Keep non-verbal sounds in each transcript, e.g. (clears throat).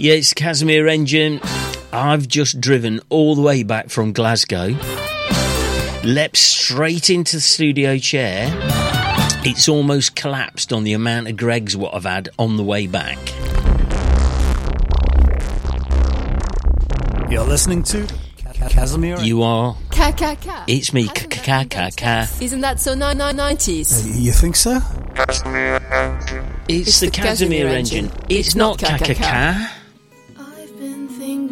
Yeah, it's Casimir Engine. I've just driven all the way back from Glasgow, leapt straight into the studio chair. It's almost collapsed on the amount of Greggs what I've had on the way back. You're listening to Casimir. You are. Ka ka ka. It's me, ka ka ka ka. Isn't that so ni- ni- 90s? Uh, you think so? It's, the, Casimir, engine. It's, not ka ka ka.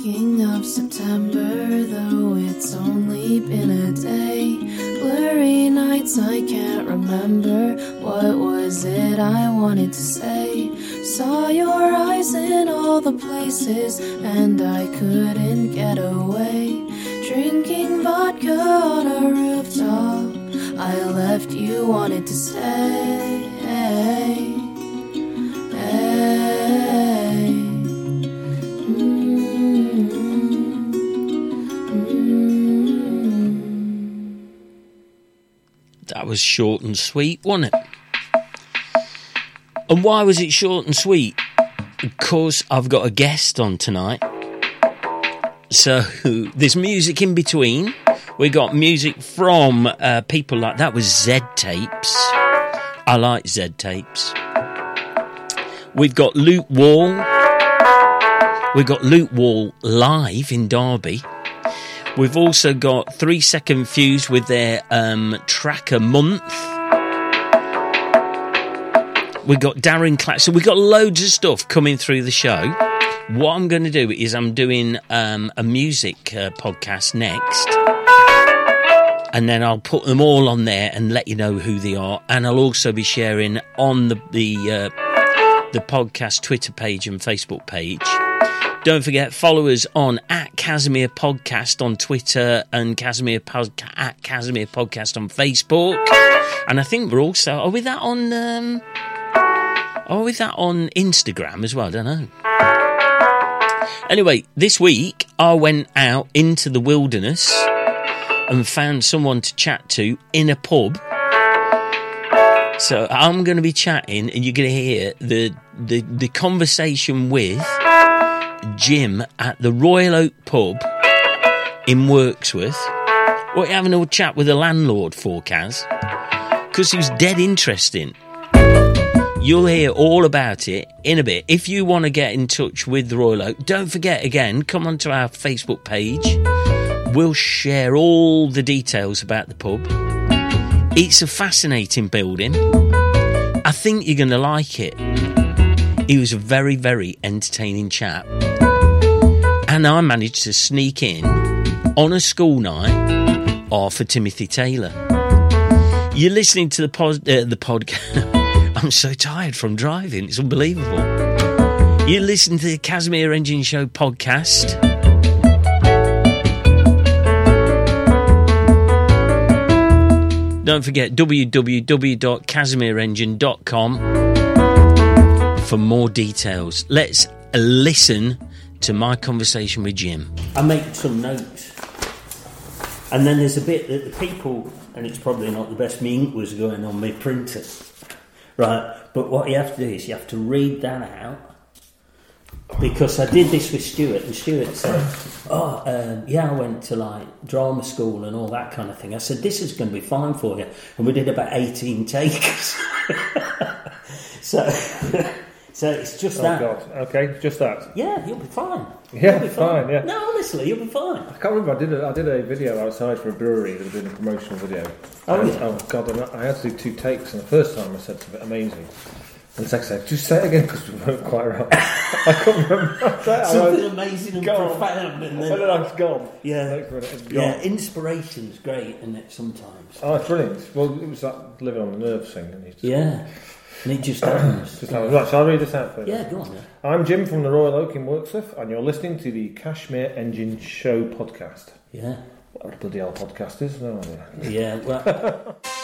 Of September, though it's only been a day. Blurry nights, I can't remember. What was it I wanted to say? Saw your eyes in all the places, and I couldn't get away. Drinking vodka on a rooftop, I left you, wanted to stay. Hey. That was short and sweet, wasn't it? And why was it short and sweet? Because I've got a guest on tonight. So (laughs) there's music in between. We got music from uh, people like that was Z Tapes. I like Z Tapes. We've got Luke Wall. We've got Luke Wall live in Derby. We've also got Three Second Fuse with their um, tracker month. We've got Darren Clack. So we've got loads of stuff coming through the show. What I'm going to do is I'm doing um, a music uh, podcast next. And then I'll put them all on there and let you know who they are. And I'll also be sharing on the the uh, the podcast Twitter page and Facebook page. Don't forget, follow us on at Casimir Podcast on Twitter and Casimir at Casimir Podcast on Facebook. And I think we're also are we that on um, are we that on Instagram as well? I don't know. Anyway, this week I went out into the wilderness and found someone to chat to in a pub. So I'm going to be chatting, and you're going to hear the the, the conversation with Jim at the Royal Oak Pub in Wirksworth. What you having a chat with the landlord for, Kaz? Because he was dead interesting. You'll hear all about it in a bit. If you want to get in touch with the Royal Oak, don't forget again, come onto our Facebook page. We'll share all the details about the pub. It's a fascinating building. I think you're going to like it. He was a very, very entertaining chap. And I managed to sneak in on a school night or for Timothy Taylor. You're listening to the pod, uh, the podcast. (laughs) I'm so tired from driving. It's unbelievable. You listen to the Casimir Engine Show podcast. Don't forget www.casimirengine.com for more details. Let's listen to my conversation with Jim. I make some notes. And then there's a bit that the people, and it's probably not the best, my ink was going on my printer. Right, but what you have to do is you have to read that out. Because I did this with Stuart, and Stuart said, Oh, um, yeah, I went to like drama school and all that kind of thing. I said, This is going to be fine for you. And we did about 18 takes. (laughs) so, (laughs) so it's just Oh that. God. Okay, just that. Yeah, you'll be fine. Yeah, You'll be fine, yeah. No, honestly, you'll be fine. I can't remember. I did a, I did a video outside for a brewery. They were doing a promotional video. Oh, and, yeah. oh God! I had to do two takes. And the first time I said something amazing. And second time, just say it again because we weren't quite right. (laughs) I can't remember. Something (laughs) amazing and gone. profound. And then, then I was gone. Yeah. It's yeah, inspiration's great, isn't it, sometimes? Oh, it's brilliant. Well, it was that living on the nerves thing. And Yeah. And it (coughs) just happens. Just have- right, shall I read this out for you? Yeah, go on then. I'm Jim from the Royal Oak in Wirksworth, and you're listening to the Casimir Engine Show podcast. Yeah. What a bloody hell podcast is? No idea. Yeah, well. (laughs)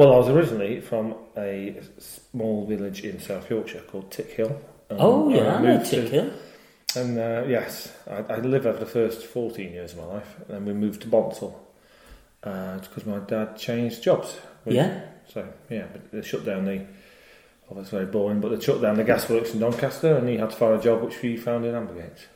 well, I was originally from a small village in South Yorkshire called Tickhill. Um, oh yeah, I know moved to- Hill. And uh, yes, I, I lived there for the first 14 years of my life. And then we moved to Bonsall uh, because my dad changed jobs. We- Yeah. So, yeah, but they shut down the. Oh, that's very boring, but they shut down the gasworks in Doncaster and he had to find a job which we found in Ambergate.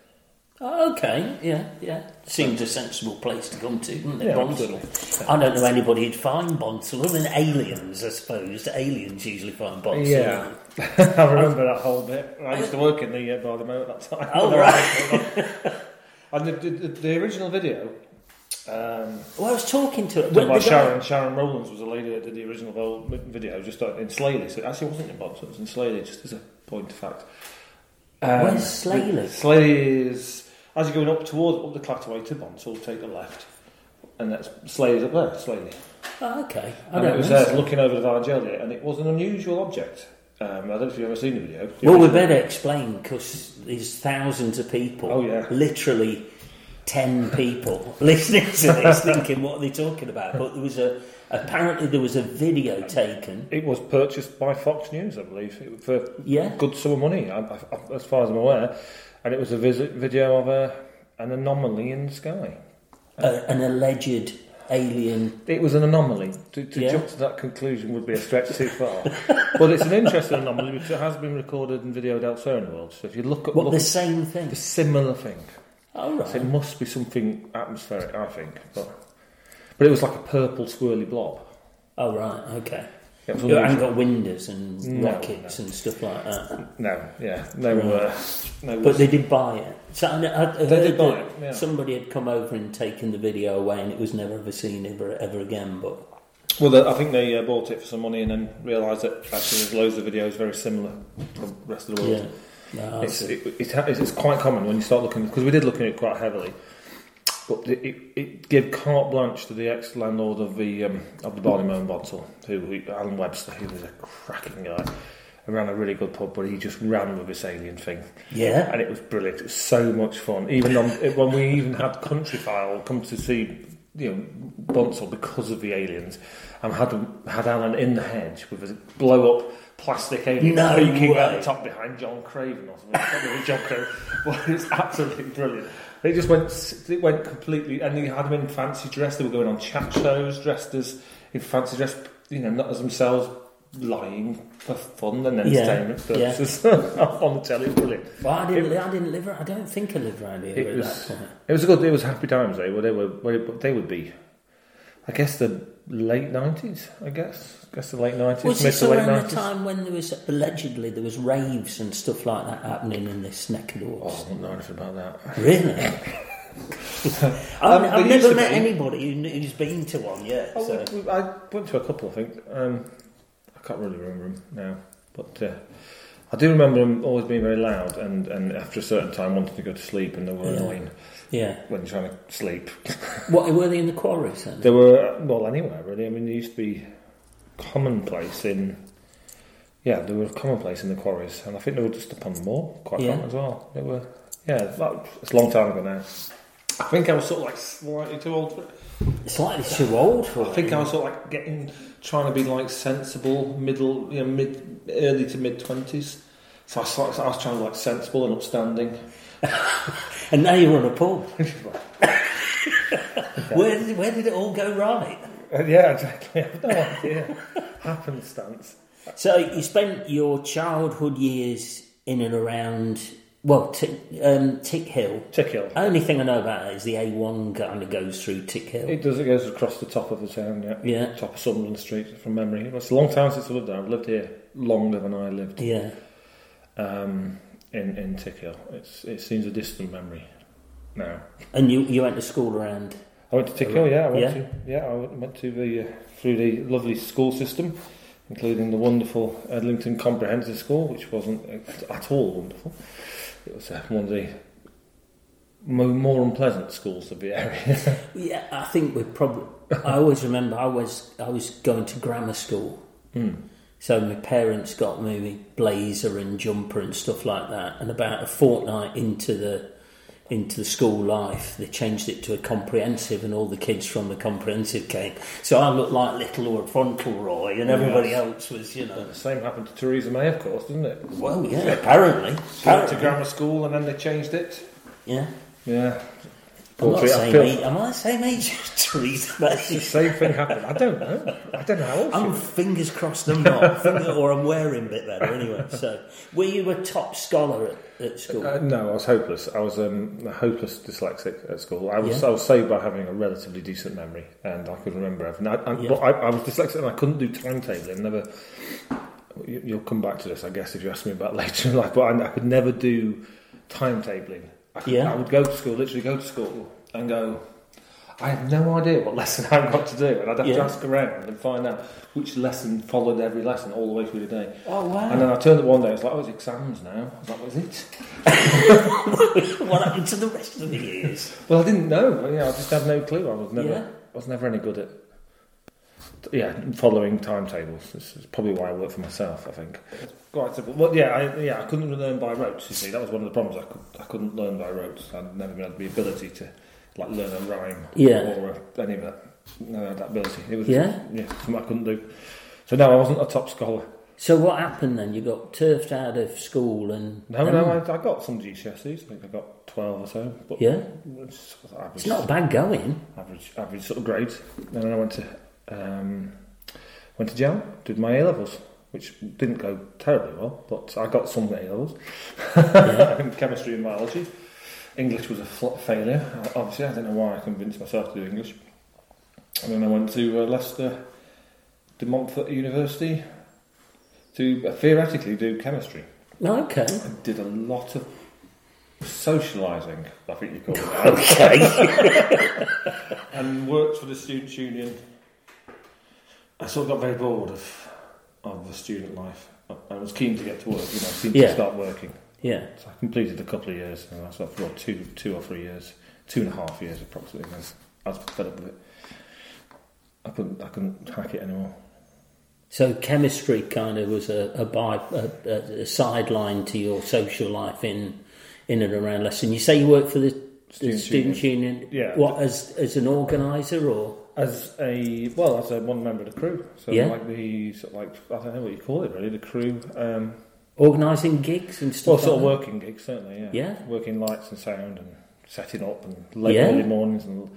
Oh, okay, yeah, yeah. Seems a sensible place to come to, doesn't it? Yeah, Bonsall. absolutely. I don't know anybody who'd find Bonsall, other than aliens, I suppose. Aliens usually find Bonsall. Yeah. (laughs) I remember that whole bit. I used to work in the uh, bar the at that time. Oh, (laughs) right. and the, the, the original video. Um, Well, I was talking to Done well, by guy- Sharon. Sharon Rowlands was a lady that did the original video just in Slaley. So it actually wasn't in Bonsall, it was in Slaley, just as a point of fact. Um, Where's Slaley? Slaley is, as you're going up towards up the Clatterway to Bonsall, take the left. And that's Slaley's up there, Slaley. Oh, okay. I And it was there looking over the Via Gellia, and it was an unusual object. Um, I don't know if you've ever seen the video. Well, we better explain because there's thousands of people. Oh, yeah. Literally 10 people (laughs) listening to this thinking, what are they talking about? But there was a, apparently there was a video taken. It was purchased by Fox News, I believe, for Yeah. good sum of money, I, I, as far as I'm aware. And it was a visit video of a, an anomaly in the sky. a, an alleged alien. It was an anomaly. To, to Yeah. jump to that conclusion would be a stretch too far. but it's an interesting anomaly which has been recorded and videoed elsewhere in the world. So if you look at What, look the same thing? the similar thing, Oh, so it must be something atmospheric, I think. But, but it was like a purple swirly blob. Oh, right, okay. It was You haven't got windows and No, rockets and stuff like that. No, yeah, no, uh, no. But they did buy it. So I, I, They did buy it, yeah. Somebody had come over and taken the video away, and it was never ever seen ever, ever again. But Well, I think they uh, bought it for some money and then realised that actually there's loads of videos very similar to the rest of the world. yeah, no, It's, it, it, ha- it's quite common when you start looking because we did look at it quite heavily, but it, it, gave carte blanche to the ex landlord of the um, of the Barley Mow Bonsall, who, who Alan Webster, who was a cracking guy, and ran a really good pub, but he just ran with this alien thing, yeah. and it was brilliant. It was so much fun. Even on, when we even had Countryfile come to see you know Bonsall because of the aliens, and had had Alan in the hedge with a blow up. Plastic alien No peeking out way. the top behind John Craven or something. I don't know, John Craven. (laughs) Well, it's absolutely brilliant. They just went, it went completely, and they had them in fancy dress. They were going on chat shows, dressed as in fancy dress, you know, not as themselves, lying for fun and Yeah, entertainment purposes (laughs) on the telly. It brilliant. Well, I didn't. I didn't live. I don't think I lived around here It at was, it was a good. It was happy times. They were. They were- They would be. I guess the late nineties. I guess. I guess the late nineties, Was mid to late around the time when there was allegedly there was raves and stuff like that happening in this neck of the Oh, I woods? wouldn't know anything about that. Really? (laughs) I've, Um, I've never met be- anybody who, who's been to one yet. Oh, so. we- we- I went to a couple, I think. Um, I can't really remember them now, but uh, I do remember them always being very loud, and, and after a certain time wanting to go to sleep, and they were Yeah. annoying Yeah. when you're trying to sleep. What were they in the quarries then? they were well anywhere really. I mean, they used to be commonplace in. Yeah, they were commonplace in the quarries, and I think they were just upon the moor quite Yeah. common as well. They were, yeah, it's it's a long time ago now. I think I was sort of like slightly too old for it. Slightly too old for I think I was sort of like getting, trying to be like sensible, middle, you know, mid, early to mid twenties. So I was, I was trying to be like sensible and upstanding. (laughs) And now you run a pub. (laughs) (laughs) where, did, where did it all go right? Uh, yeah, exactly. I have no idea. Happenstance. So you spent your childhood years in and around, well, Tick, um, Tickhill. Tick Hill. Only thing I know about it is the A1 kind of goes through Tickhill. It does. It goes across the top of the town. Yeah. Yeah. Top of Sunderland Street from memory. It's a long time since I lived there. I've lived here longer than I lived yeah. Um, in in Tickhill. It's it seems a distant memory now. And you, you went to school around. I went to Tickhill, yeah. I went Yeah. to yeah. I went to the uh, through the lovely school system, including the wonderful Edlington Comprehensive School, which wasn't at all wonderful. It was uh, one of the more unpleasant schools of the area. (laughs) Yeah, I think we probably. I always remember I was I was going to grammar school, so my parents got me blazer and jumper and stuff like that. And about a fortnight into the into the school life. They changed it to a comprehensive, and all the kids from the comprehensive came. So I looked like little or frontal Roy, and everybody Yes. else was, you know. The same happened to Theresa May, of course, didn't it? Well, yeah, apparently. She went to grammar school and then they changed it. Yeah. Yeah. I'm not the Poor Theresa- I same age. Am I (laughs) the same age as Theresa The same thing happened. I don't know. I don't know how old I'm fingers crossed I'm not, (laughs) Finger- or I'm wearing a bit better anyway. So, were you a top scholar at, at school? Uh, no, I was hopeless. I was um, a hopeless dyslexic at school. I was Yeah. I was saved by having a relatively decent memory, and I could remember everything. I, I, Yeah. But I, I was dyslexic, and I couldn't do timetabling. Never. You, you'll come back to this, I guess, if you ask me about (laughs) later in life. But I, I could never do timetabling. I, could, Yeah. I would go to school, literally go to school, and go. I have no idea what (laughs) lesson I've got to do, and I'd have Yeah. to ask around and find out which lesson followed every lesson all the way through the day. oh wow! And then I turned it one day, it's like, oh, it's exams now. I was like, what is it? (laughs) what happened to the rest of the years? Well, I didn't know. Yeah, I just had no clue. I was never, Yeah. I was never any good at, yeah, following timetables. This is probably why I work for myself. I think. Quite simple. Well, yeah, I, yeah, I couldn't learn by rote. You see, that was one of the problems. I could, I couldn't learn by rote. I'd never been had the ability to, like, learn a rhyme. Yeah. Or a, any of that. No, that ability. It was, Yeah? yeah, something I couldn't do. So no, I wasn't a top scholar. So what happened then? You got turfed out of school and No, no, I, I got some GCSEs. I think I got twelve or so. But yeah, it's average. it's not bad going. average average sort of grades. And then I went to um, went to jail, did my A levels, which didn't go terribly well, but I got some A levels. (laughs) in chemistry and biology. English was a fl- failure. Obviously, I don't know why I convinced myself to do English. And then I went to uh, Leicester, de Montfort University, to uh, theoretically do chemistry. Okay, I did a lot of socialising, I think you call it. (laughs) okay, (laughs) and worked for the Students' Union. I sort of got very bored of of the student life. I- was keen to get to work, you know, keen Yeah. to start working. yeah. So I completed a couple of years, and I sort of, well, two, two or three years, two and a half years approximately. and I was fed up with it. I couldn't, I couldn't hack it anymore. So chemistry kind of was a a, by, a, a, sideline to your social life in in and around Leicester. And you say you work for the Students' Students' Union. Yeah. What as as an organizer or As a well, as a one member of the crew, so Yeah. like the sort of like I don't know what you call it really, the crew. Um, organising gigs and Well, stuff? sort of like working gigs, certainly, yeah. Yeah. Working lights and sound and setting up and late Yeah. early mornings and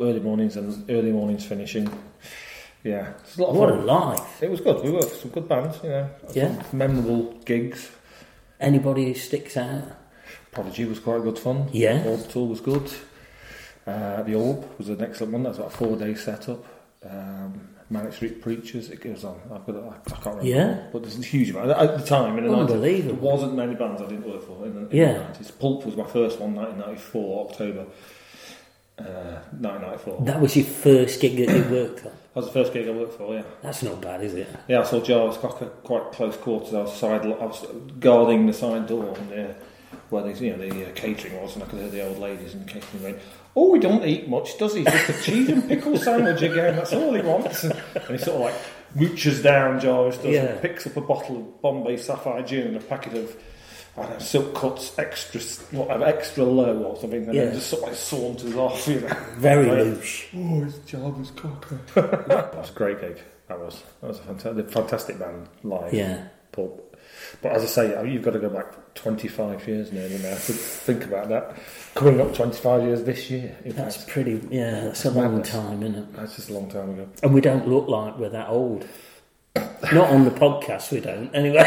early mornings and early mornings finishing. Yeah, it's a lot that? of What a fun. life! It was good. We worked with some good bands, you know. Yeah. Some memorable gigs. Anybody who sticks out? Prodigy was quite good fun. Yeah. Orbital was good. Uh, the Orb was an excellent one. That's like a four day setup. Um, Manic Street Preachers, it goes on. I've got, I, I can't remember. Yeah. all, But there's a huge amount. At the time, in the 90s, there wasn't many bands I didn't work for in the, in Yeah. the 90s. Pulp was my first one, 1994, October. Uh, 1994. That was your first gig that you worked on. That was the first gig I worked for, yeah. That's not bad, is it? Yeah, I saw Jarvis Cocker quite close quarters. I was side, I was guarding the side door and, uh, where the, you know, the uh, catering was, and I could hear the old ladies the catering going, "Oh, he don't eat much, does he? Just a cheese and pickle sandwich again. That's all he wants." And he sort of like mooches down, Jarvis does, Yeah. and picks up a bottle of Bombay Sapphire Gin and a packet of. I don't know, silk cuts extra, whatever, extra low or something, and Yeah. then just sort of like saunters off, you know. Very Like, loose. Oh, it's Jarvis Cocker. (laughs) that was a great gig. That was. That was a fantastic, fantastic band live. Yeah. Pub. But as I say, you've got to go back 25 years nearly now to think about that. Coming up 25 years this year. That's fact, pretty. Yeah, that's a That's long madness. time, isn't it? that's just a long time ago. And we don't look like we're that old. Not on the podcast, we don't. Anyway,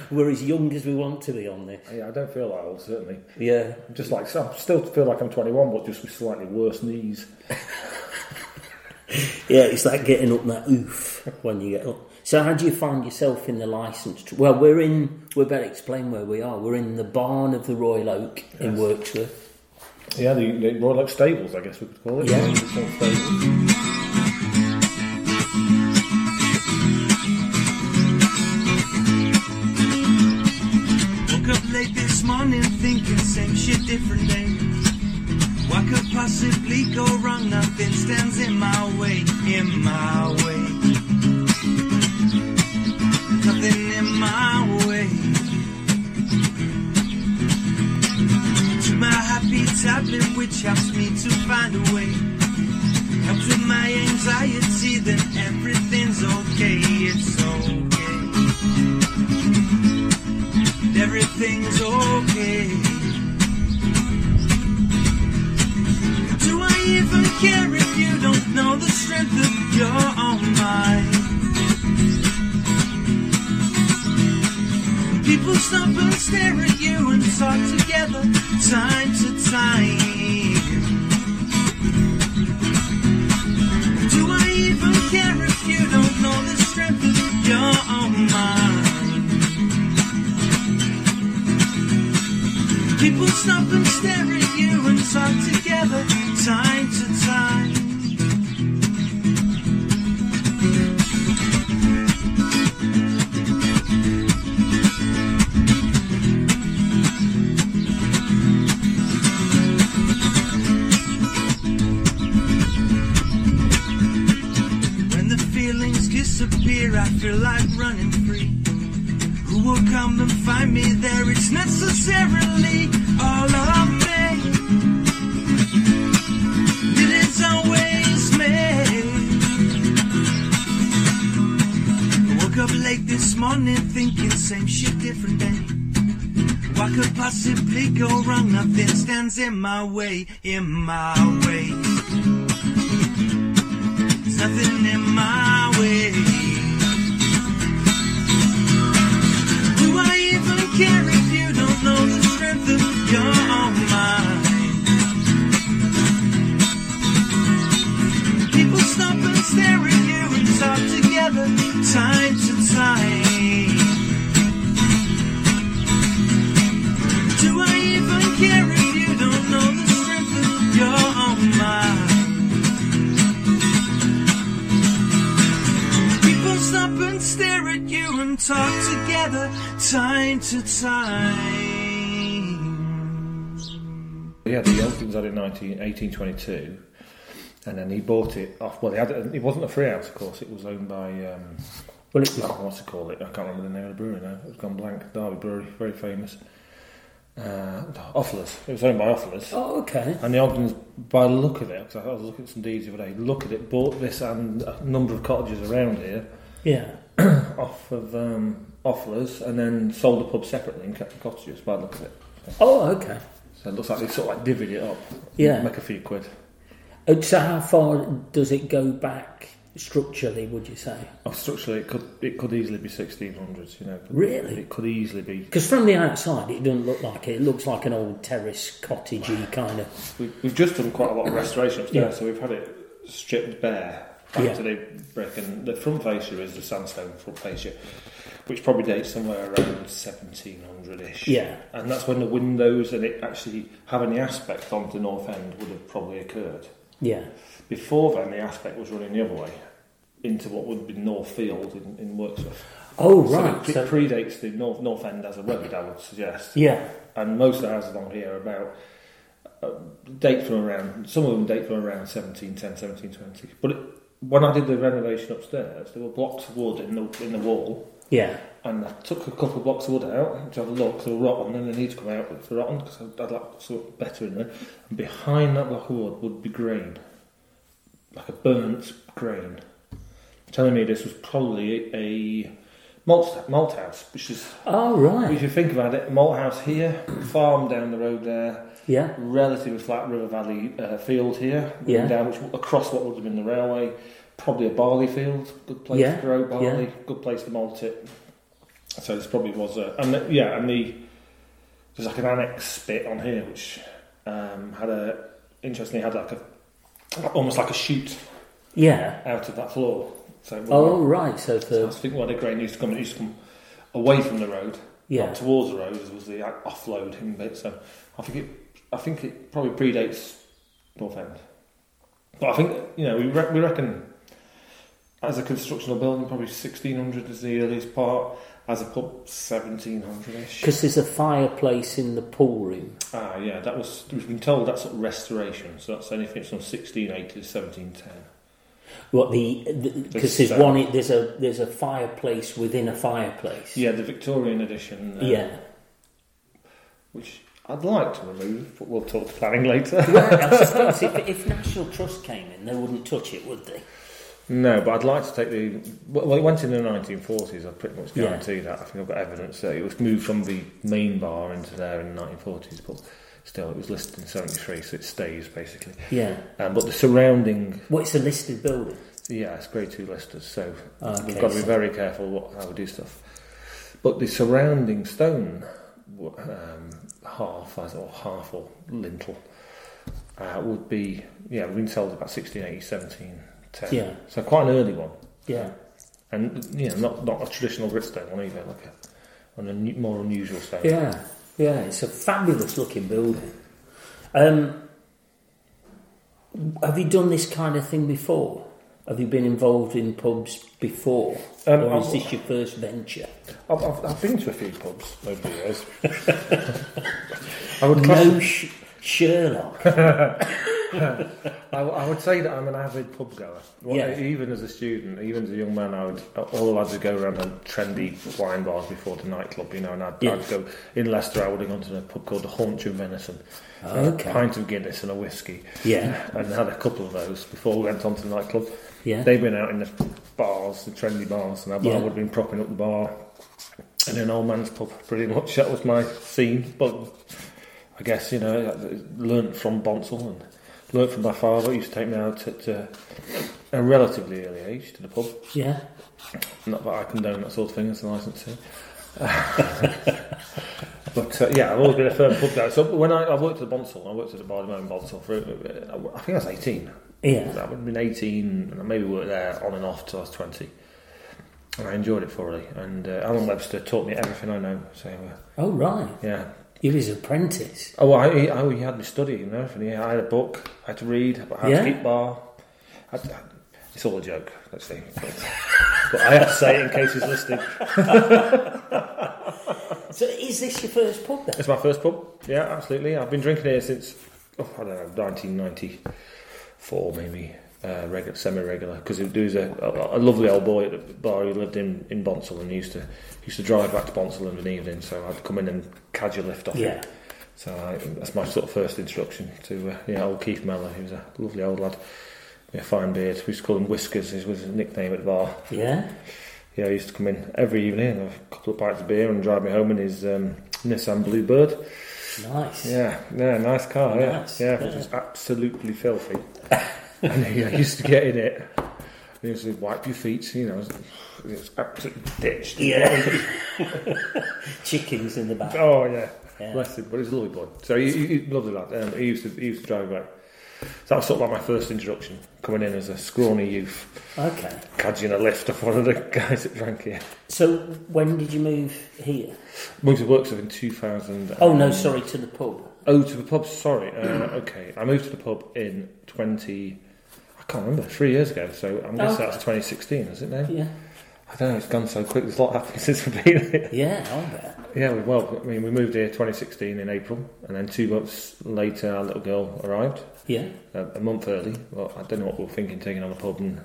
(laughs) we're as young as we want to be on this. Yeah, I don't feel that old, certainly. Yeah. I'm just like, I still feel like I'm 21, but just with slightly worse knees. (laughs) Yeah, it's like getting up that oof when you get up. So, how do you find yourself in the licensed? Well, we're in. We better explain where we are. We're in the barn of the Royal Oak in Wirksworth. Yeah, the, the Royal Oak Stables, I guess we could call it. Yeah. It's called Stables. Woke up late this morning thinking same shit, different day. What could possibly go wrong? Nothing stands in my way, in my way. Dublin, which helps me to find a way. Helps with my anxiety, then everything's okay. It's okay. Everything's okay. Do I even care if you don't know the strength of your own mind? People stop and stare at you and talk together time to time. Do I even care if you don't know the strength of your own mind? People stop and stare at you and talk together time. Disappear, I feel like running free. Who will come and find me there? It's necessarily all of me. It is always me. I woke up late this morning thinking same shit, different day. What could possibly go wrong? Nothing stands in my way, in my way. Nothing in my way. Care if you don't know the strength of your own mind? People stop and stare at you and talk together time to time. Do I even care talk together time to time. He had the Elkins had it in 19, 1822, and then he bought it off. Well, he had it, it wasn't a free house, of course. It was owned by um, Well, it was. oh, what's it called? It I can't remember the name of the brewery now. It's gone blank. Derby Brewery, very famous. Uh, Offilers. It was owned by Offilers. Oh, okay. And the Ogdens, by the look of it, because I was looking at some deeds the other day, look at it, bought this and a number of cottages around here Yeah. (clears throat) off of um, Offilers, and then sold the pub separately and kept the cottages by the look of it. Oh, okay. So it looks like they sort of like divvied it up. Yeah. Make a few quid. Uh, So, how far does it go back structurally? Would you say? Oh, structurally, it could it could easily be 1600s. You know, Really? it could easily be. Because from the outside, it doesn't look like it. It looks like an old terrace cottagey kind of. We, we've just done quite a lot of restoration upstairs, Yeah. so we've had it stripped bare back Yeah. to the brick, and the front fascia is the sandstone front fascia, which probably dates somewhere around 1700ish. Yeah. and that's when the windows and it actually having the aspect onto the north end would have probably occurred. Yeah. Before then, the aspect was running the other way into what would be North Field in, in Wirksworth. Oh, So right. it So, pre- predates the North North End as a road, I would suggest. yeah. And most of the houses along here are about uh, date from around. Some of them date from around 1710, 1720. But it, when I did the renovation upstairs, there were blocks of wood in the in the wall, Yeah. and I took a couple of blocks of wood out to have a look. They were rotten, and they need to come out if they're rotten because I'd like something better in there. And behind that block of wood would be grain, like a burnt grain, telling me this was probably a malt malt house, which is Oh, right. if you think about it, malt house here, farm down the road there, Yeah. relatively flat River Valley uh, field here, Yeah. down which across what would have been the railway, probably a barley field, good place Yeah, to grow barley, yeah. good place to malt it. So this probably was a, and the, yeah, and the there's like an annex bit on here which um, had a interestingly had like a almost like a chute Yeah. out of that floor. So Oh, right. So so I for. was thinking, well, the grain used to come, it used to come away from the road, Yeah. not towards the road, as was the offloading bit. So I think it, I think it probably predates North End. But I think you know we re- we reckon as a constructional building, probably 1600 is the earliest part. As a pub, 1700ish. Because there's a fireplace in the pool room. Ah, yeah, that was we've been told that's restoration, so that's anything from 1680 to 1710. What the? Because There's, there's one. There's a there's a fireplace within a fireplace. Yeah, the Victorian edition. uh, Yeah. which I'd like to remove, but we'll talk to planning later. I suppose if, if National Trust came in, they wouldn't touch it, would they? no, but I'd like to take the. Well, it went in the 1940s. I pretty much Yeah. guarantee that. I think I've got evidence that it was moved from the main bar into there in the 1940s, but still, it was listed in 73, so it stays basically. Yeah. Um, but the surrounding, Well, it's a listed building. yeah, it's grade two listers, so Okay, we've got to be very careful what, how we do stuff. But the surrounding stone um, half, as or half or lintel, uh, would be yeah, we've been sold about 1680, 1710. Yeah. So quite an early one, Yeah. and you know, not not a traditional gritstone one either, like a, an un- more unusual stone. Yeah. Yeah. It's a fabulous looking building. Um, have you done this kind of thing before? Have you been involved in pubs before? Um, or is I've- this your first venture? I've, I've, I've been to a few pubs over the years. (laughs) I would No sh- Sherlock. (laughs) I, I would say that I'm an avid pub goer. What- Yeah. Even as a student, even as a young man, I would all the lads would go around the trendy wine bars before the nightclub, you know, and I'd, Yeah. I'd go in Leicester. I would have gone to a pub called the Haunch of Venison, Okay. a pint of Guinness and a whiskey, Yeah. and had a couple of those before we went on to the nightclub. Yeah. They've been out in the bars, the trendy bars, and I, I Yeah. would have been propping up the bar in an old man's pub. Pretty much that was my scene, but. I guess you know, I learnt from Bonsall and learnt from my father. He used to take me out at uh, a relatively early age to the pub. Yeah. Not that I condone that sort of thing. It's a license to. (laughs) but uh, yeah, I've always been a firm pub guy. So when I, I worked at Bonsall, I worked at the Barley in Bonsall for uh, I think I was eighteen. Yeah. I would have been eighteen, and I maybe worked there on and off till I was twenty. And I enjoyed it thoroughly. And uh, Alan Webster taught me everything I know. So uh, Oh, right. yeah, You was apprentice. Oh, well, I, I, he had me studying and everything. Yeah, I had a book I had to read about how Yeah? to keep bar. I, I- it's all a joke, actually. But, but I have to say it in case he's listening. (laughs) So is this your first pub then? It's my first pub. Yeah, absolutely. I've been drinking here since, oh, I don't know, 1994 maybe. Uh, regular, semi-regular, because there was a, a, a lovely old boy at the bar who lived in, in Bonsall and he used to he used to drive back to Bonsall in the evening, so I'd come in and cadge a lift off him. Yeah. So I, that's my sort of first introduction to uh, yeah, old Keith Mellor. He was a lovely old lad. with a fine beard. We used to call him Whiskers. His was his nickname at the bar. Yeah. Yeah, he used to come in every evening have a couple of pints of beer and drive me home in his um, Nissan Bluebird. Nice. Yeah, yeah, nice car. Yeah, Nice, yeah, yeah. which was absolutely filthy. (laughs) and he, I used to get in it. He used to wipe your feet. You know, it was absolutely ditched. Yeah. (laughs) Chickens in the back. Oh yeah, Yeah. bless him. But he's a lovely boy. So he, he, he lovely lad. Um, he used to he used to drive back. So that was sort of like my first introduction, coming in as a scrawny youth, Okay. cadging a lift off one of the guys that drank here. So when did you move here? Moved to Worksop in 2000. Oh no, sorry, to the pub. Oh, to the pub. Sorry. Uh, (clears throat) okay, I moved to the pub in 20. I can't remember. Three years ago. So I'm guessing Okay. that's 2016, is it now? Yeah. I don't know. It's gone so quick. There's a lot happened (laughs) since we've been here. Yeah, I'll bet. Yeah, we- well, I mean, we moved here 2016 in April, and then two months later, our little girl arrived. Yeah. A, a month early. Well, I don't know what we were thinking, taking on a pub and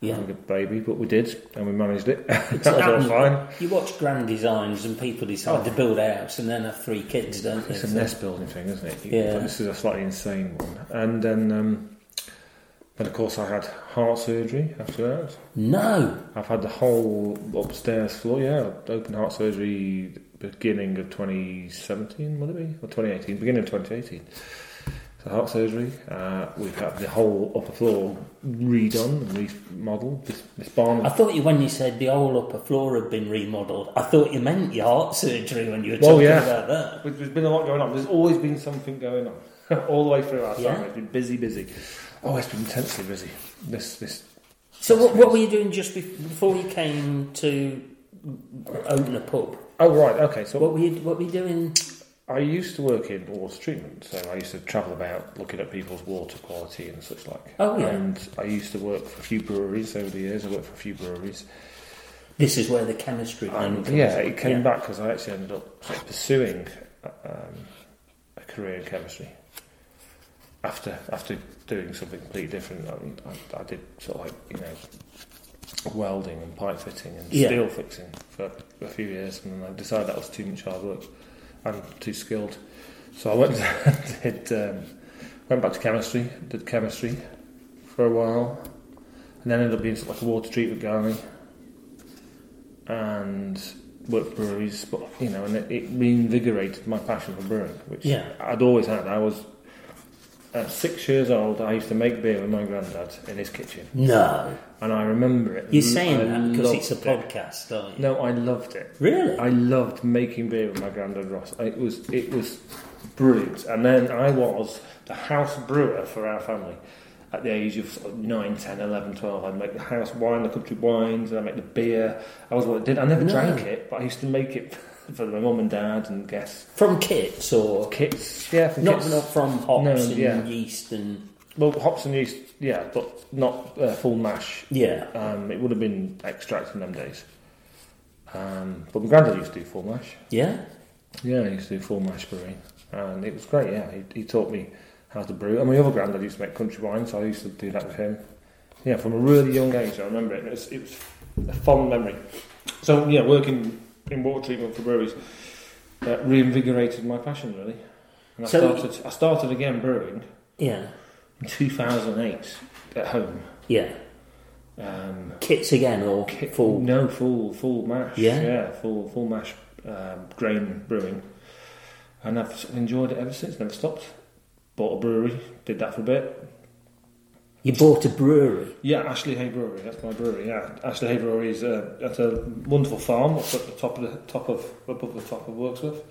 Yeah. having a baby, but we did, and we managed it. (laughs) that It's was all fine. You watch grand designs and people decide to build a house and then have three kids, don't they? It's a So- nest building thing, isn't it? You- Yeah. This is a slightly insane one. And then, um, of course, I had heart surgery after that. No. I've had the whole upstairs floor. Yeah, open heart surgery beginning of 2017, would it be? Or 2018? Beginning of 2018. So heart surgery. Uh, we've had the whole upper floor redone and remodelled. This, this barn. I thought you, when you said the whole upper floor had been remodelled, I thought you meant your heart surgery when you were Well, talking yeah. about that. There's been a lot going on. There's always been something going on. (laughs) All the way through our time. Yeah. It's been busy, busy. Oh, it's been intensely busy. This, this. So what, what were you doing just before you came to open a pub? Oh, right. Okay. So What were you What were you doing? I used to work in water treatment, so I used to travel about looking at people's water quality and such like. Oh, yeah. And I used to work for a few breweries over the years. I worked for a few breweries. This is where the chemistry And comes yeah, it came back because I actually ended up sort of pursuing um, a career in chemistry. After after doing something completely different, I, mean, I, I did sort of like you know welding and pipe fitting and Yeah. steel fixing for a few years, and then I decided that was too much hard work. I'm too skilled, So I went (laughs) did um, went back to chemistry, did chemistry for a while, and then ended up being sort of like a water treatment guy, and worked for breweries. But you know, and it, it reinvigorated my passion for brewing, which Yeah. I'd always had. I was at six years old. I used to make beer with my granddad in his kitchen, No. and I remember it. You're saying I that because it's a loved it. podcast, aren't you? No, I loved it. Really? I loved making beer with my granddad Ross. It was it was brilliant. And then I was the house brewer for our family. At the age of 9, 10, 11, 12, I'd make the house wine, the country wines, and I'd make the beer. I was what I did. I never No. drank it, but I used to make it (laughs) for my mum and dad and guests. From kits or Kits, yeah, from not, kits. not from hops No, and yeah. yeast and Well, hops and yeast, yeah, but not uh, full mash. yeah. Um, it would have been extract in them days. Um, but my granddad used to do full mash. Yeah. Yeah, he used to do full mash brewing, and it was great. Yeah, he, he taught me how to brew. And my other granddad used to make country wine, so I used to do that with him. Yeah, from a really young age, I remember it. and It was, it was a fond memory. So yeah, working in water treatment for breweries that reinvigorated my passion really. And I So- started. I started again brewing Yeah. in 2008 at home. Yeah. Um, Kits again or kit, full No, full full mash. Yeah? yeah, full full mash um, grain brewing, and I've enjoyed it ever since. Never stopped. Bought a brewery, did that for a bit. You bought a brewery. Yeah, Ashley Hay Brewery. That's my brewery. Yeah, Ashley Hay Brewery is uh, at a wonderful farm up at the top of the top of above the top of Wirksworth.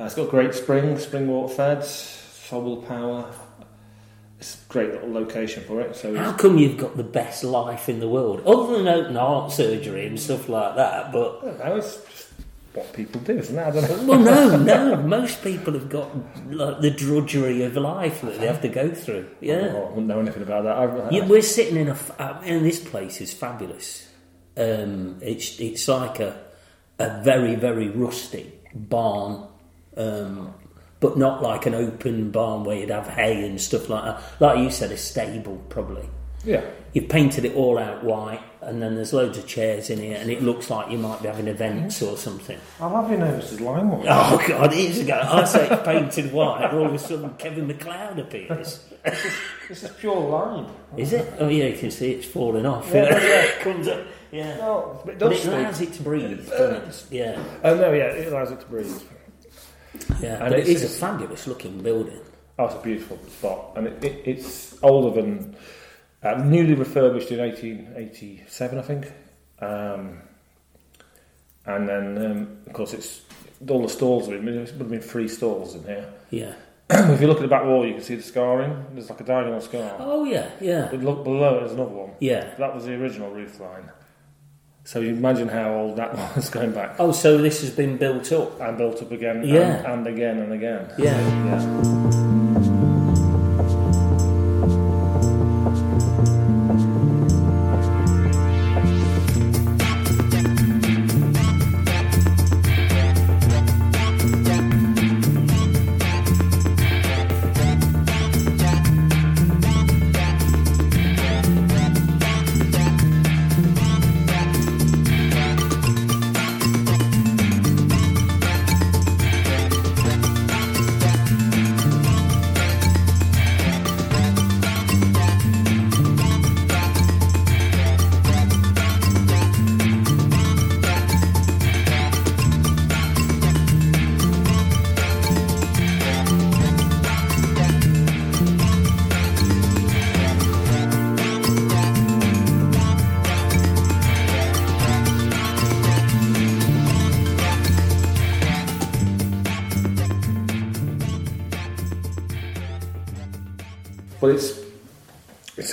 Uh, it's got great spring, spring water fed, solar power. It's a great little location for it. So How come you've got the best life in the world? Other than open heart surgery and stuff like that, but I don't know, it's what people do, isn't it? I well no, (laughs) no. Most people have got like the drudgery of life that they have to go through. Yeah. Oh, I wouldn't know anything about that. I, Yeah, we're sitting in a, uh, and this place is fabulous. Um, it's it's like a a very very rustic barn, um, but not like an open barn where you'd have hay and stuff like that. Like you said, a stable probably. Yeah. You've painted it all out white, and then there's loads of chairs in here, and it looks like you might be having events or something. I'll have you know this is limelight. Oh God, years ago, I say it's painted white, and all of a sudden Kevin McCloud appears. (laughs) This is pure lime. Is it? Oh yeah, you can see it's falling off. Yeah, yeah. (laughs) it comes up. Yeah. No, it But does it allows it to breathe, doesn't it? Yeah, Oh no, yeah, it allows it to breathe. yeah. And but it it's- a fabulous looking building. Oh, it's a beautiful spot, and it, it, it's older than uh, newly refurbished in 1887, I think. Um, and then, um, of course, it's all the stalls. Have been, would have been three stalls in here. Yeah. (clears throat) if you look at the back wall, you can see the scarring. There's like a diagonal scar. Oh yeah, yeah, But look below, there's another one. yeah. That was the original roof line. So you imagine how old that (laughs) was going back. Oh, so this has been built up. And built up again, Yeah. and, and again, and again. Yeah. Yeah.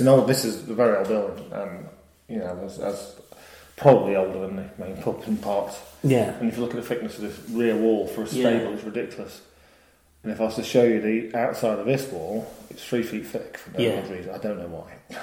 An old. This is a very old building. and you know, as, as probably older than the main pub in parts. Yeah. And if you look at the thickness of this rear wall for a Yeah. stable, it's ridiculous. And if I was to show you the outside of this wall, it's three feet thick for no Yeah. good reason. I don't know why. (laughs)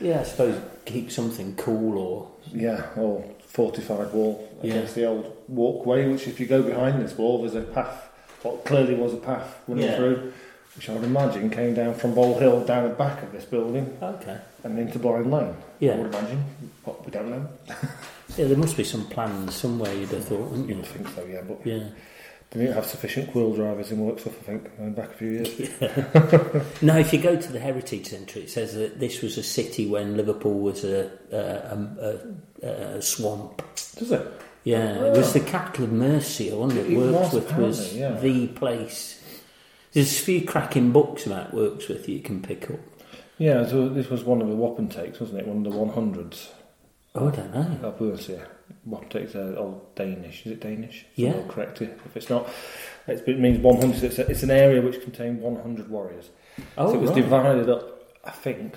Yeah, I suppose keep something cool or Yeah, or fortified wall Yeah. against the old walkway, which if you go behind this wall, there's a path, what clearly was a path running Yeah. through, which I would imagine came down from Bole Hill down the back of this building okay. and into Blind Lane. Yeah. I would imagine. But we don't know. (laughs) Yeah, there must be some plans somewhere. You'd have thought, wouldn't You you? would think so, yeah. But Yeah. They didn't have sufficient quill drivers and in Wirksworth, I think, going back a few years. (laughs) Now, if you go to the Heritage Centre, it says that this was a city when Liverpool was a, a, a, a, a swamp. Does it? Yeah, it was ah. the capital of Mercia, wasn't it? It was, Wirksworth was apparently, yeah. the place. There's a few cracking books about with you can pick up. Yeah, so this was one of the Wapentakes, wasn't it? One of the 100s Oh, I don't know. of Mercia. Wapentakes are all Danish. Is it Danish? Yeah. I'll correct you if it's not. It's, it means 100. It's, a, it's an area which contained 100 warriors. Oh, so it was right. divided up, I think,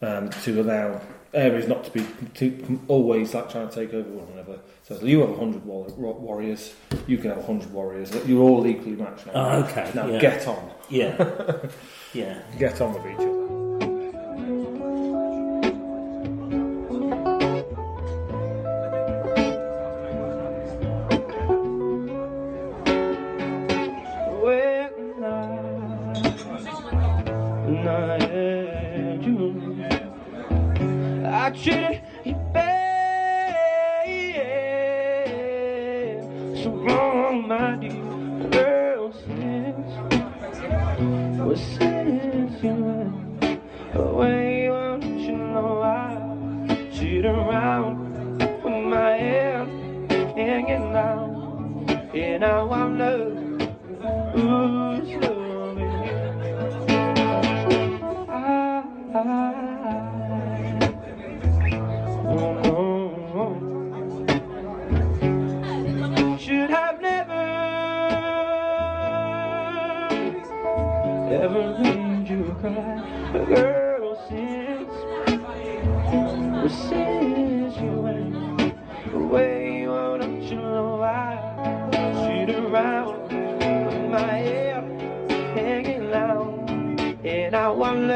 um, to allow areas not to be to always like trying to take over one another. So you have 100 war- warriors, you can have 100 warriors. You're all equally matched now. Oh, okay, Now yeah. get on. Yeah. (laughs) yeah. Get on with each other. Made you cry, girl. Since, well, since you went away, why don't you know I cheat around? with my hair hanging out, and I want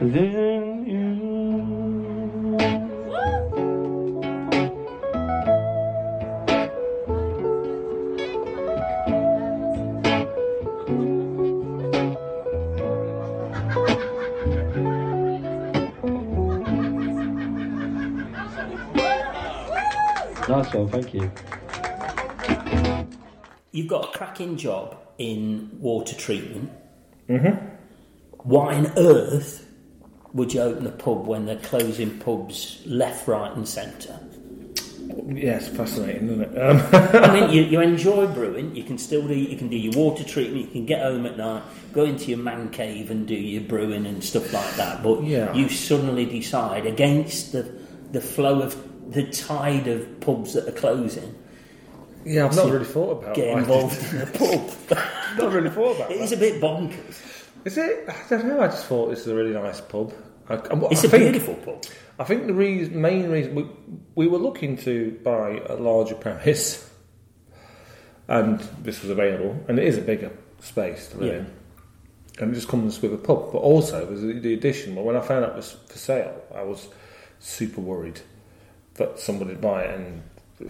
then you. Nice one, thank you. You've got a cracking job in water treatment. Mm-hmm. Why on earth would you open a pub when they're closing pubs left, right, and centre? Yes, fascinating, isn't it? Um, (laughs) I mean, (laughs) you, you enjoy brewing. You can still do. You can do your water treatment. You can get home at night, go into your man cave, and do your brewing and stuff like that. But Yeah. you suddenly decide against the the flow of the tide of pubs that are closing. Yeah, I've (laughs) not really thought about Get involved in a pub. not really thought about it is that. a bit bonkers. Is it? I don't know. I just thought this is a really nice pub. I, It's I a think, beautiful pub. I think the reason, main reason we, we were looking to buy a larger premise, and this was available, and it is a bigger space to live Yeah. in, and it just comes with a pub. But also there's the, the addition. But when I found out it was for sale, I was super worried that somebody would buy it and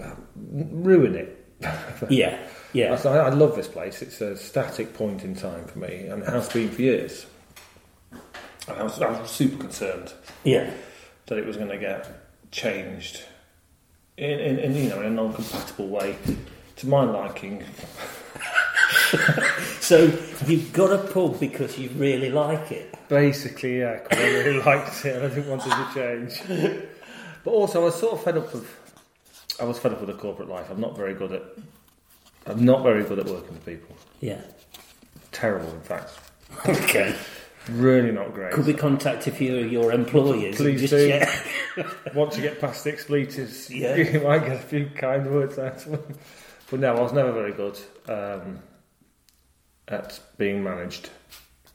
uh, ruin it. (laughs) Yeah, yeah. I, I love this place. It's a static point in time for me, and it has been for years. And I was, I was super concerned Yeah. that it was going to get changed in, in, in you know in a non-compatible way to my liking. (laughs) So you've got a pub because you really like it. Basically, yeah, 'cause I really liked it and I didn't want it to change. But also, I was sort of fed up with. I was fed up with the corporate life. I'm not very good at. I'm not very good at working with people. Yeah. Terrible, in fact. (laughs) Okay. Really not great. Could we contact a few of your employers? Please just do. check? (laughs) Once you get past the expletives, (laughs) Yeah. you (laughs) might get a few kind words out of them. But no, I was never very good um, at being managed.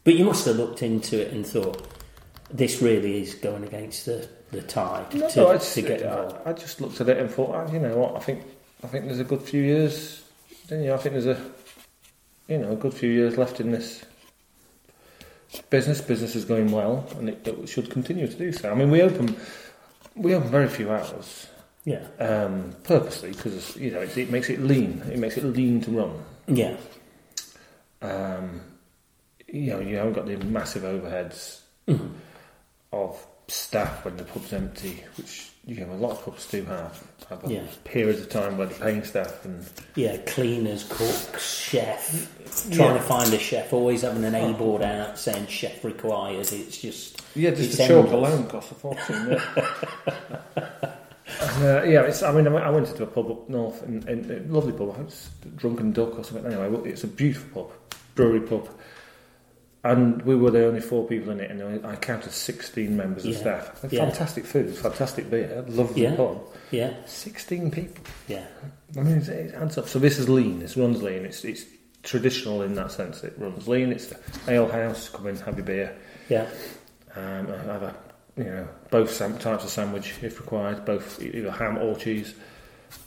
But you must have looked into it and thought, this really is going against the, the tide No, to, I, just, to get involved. I, I just looked at it and thought, ah, you know what? I think I think there's a good few years. You I think there's a you know a good few years left in this business. Business is going well, and it, it should continue to do so. I mean, we open we open very few hours. Yeah. um, purposely because you know it, it makes it lean. It makes it lean to run. Yeah. Um, you know, you haven't got the massive overheads Mm-hmm. of staff when the pub's empty, which you know a lot of pubs do have. Have Yeah. periods of time where they're paying staff and Yeah, cleaners, cooks, chef. Trying Yeah. to find a chef, always having an A board out saying chef required. It's just yeah, just the chalk alone costs a fortune. Yeah. And, uh, yeah, it's. I mean, I went- into a pub up north, and, and a lovely pub. I think it's Drunken Duck or something. Anyway, it's a beautiful pub, brewery pub, and we were the only four people in it, and I counted sixteen members of Yeah. staff. Yeah. Fantastic food, fantastic beer, lovely Yeah. pub. Yeah, Sixteen people. yeah, I mean, it's, it adds up. So this is lean. This runs lean. It's it's traditional in that sense. It runs lean. It's the ale house. Come in, have your beer. yeah. Um, I have a, you know, both types of sandwich if required, both either ham or cheese.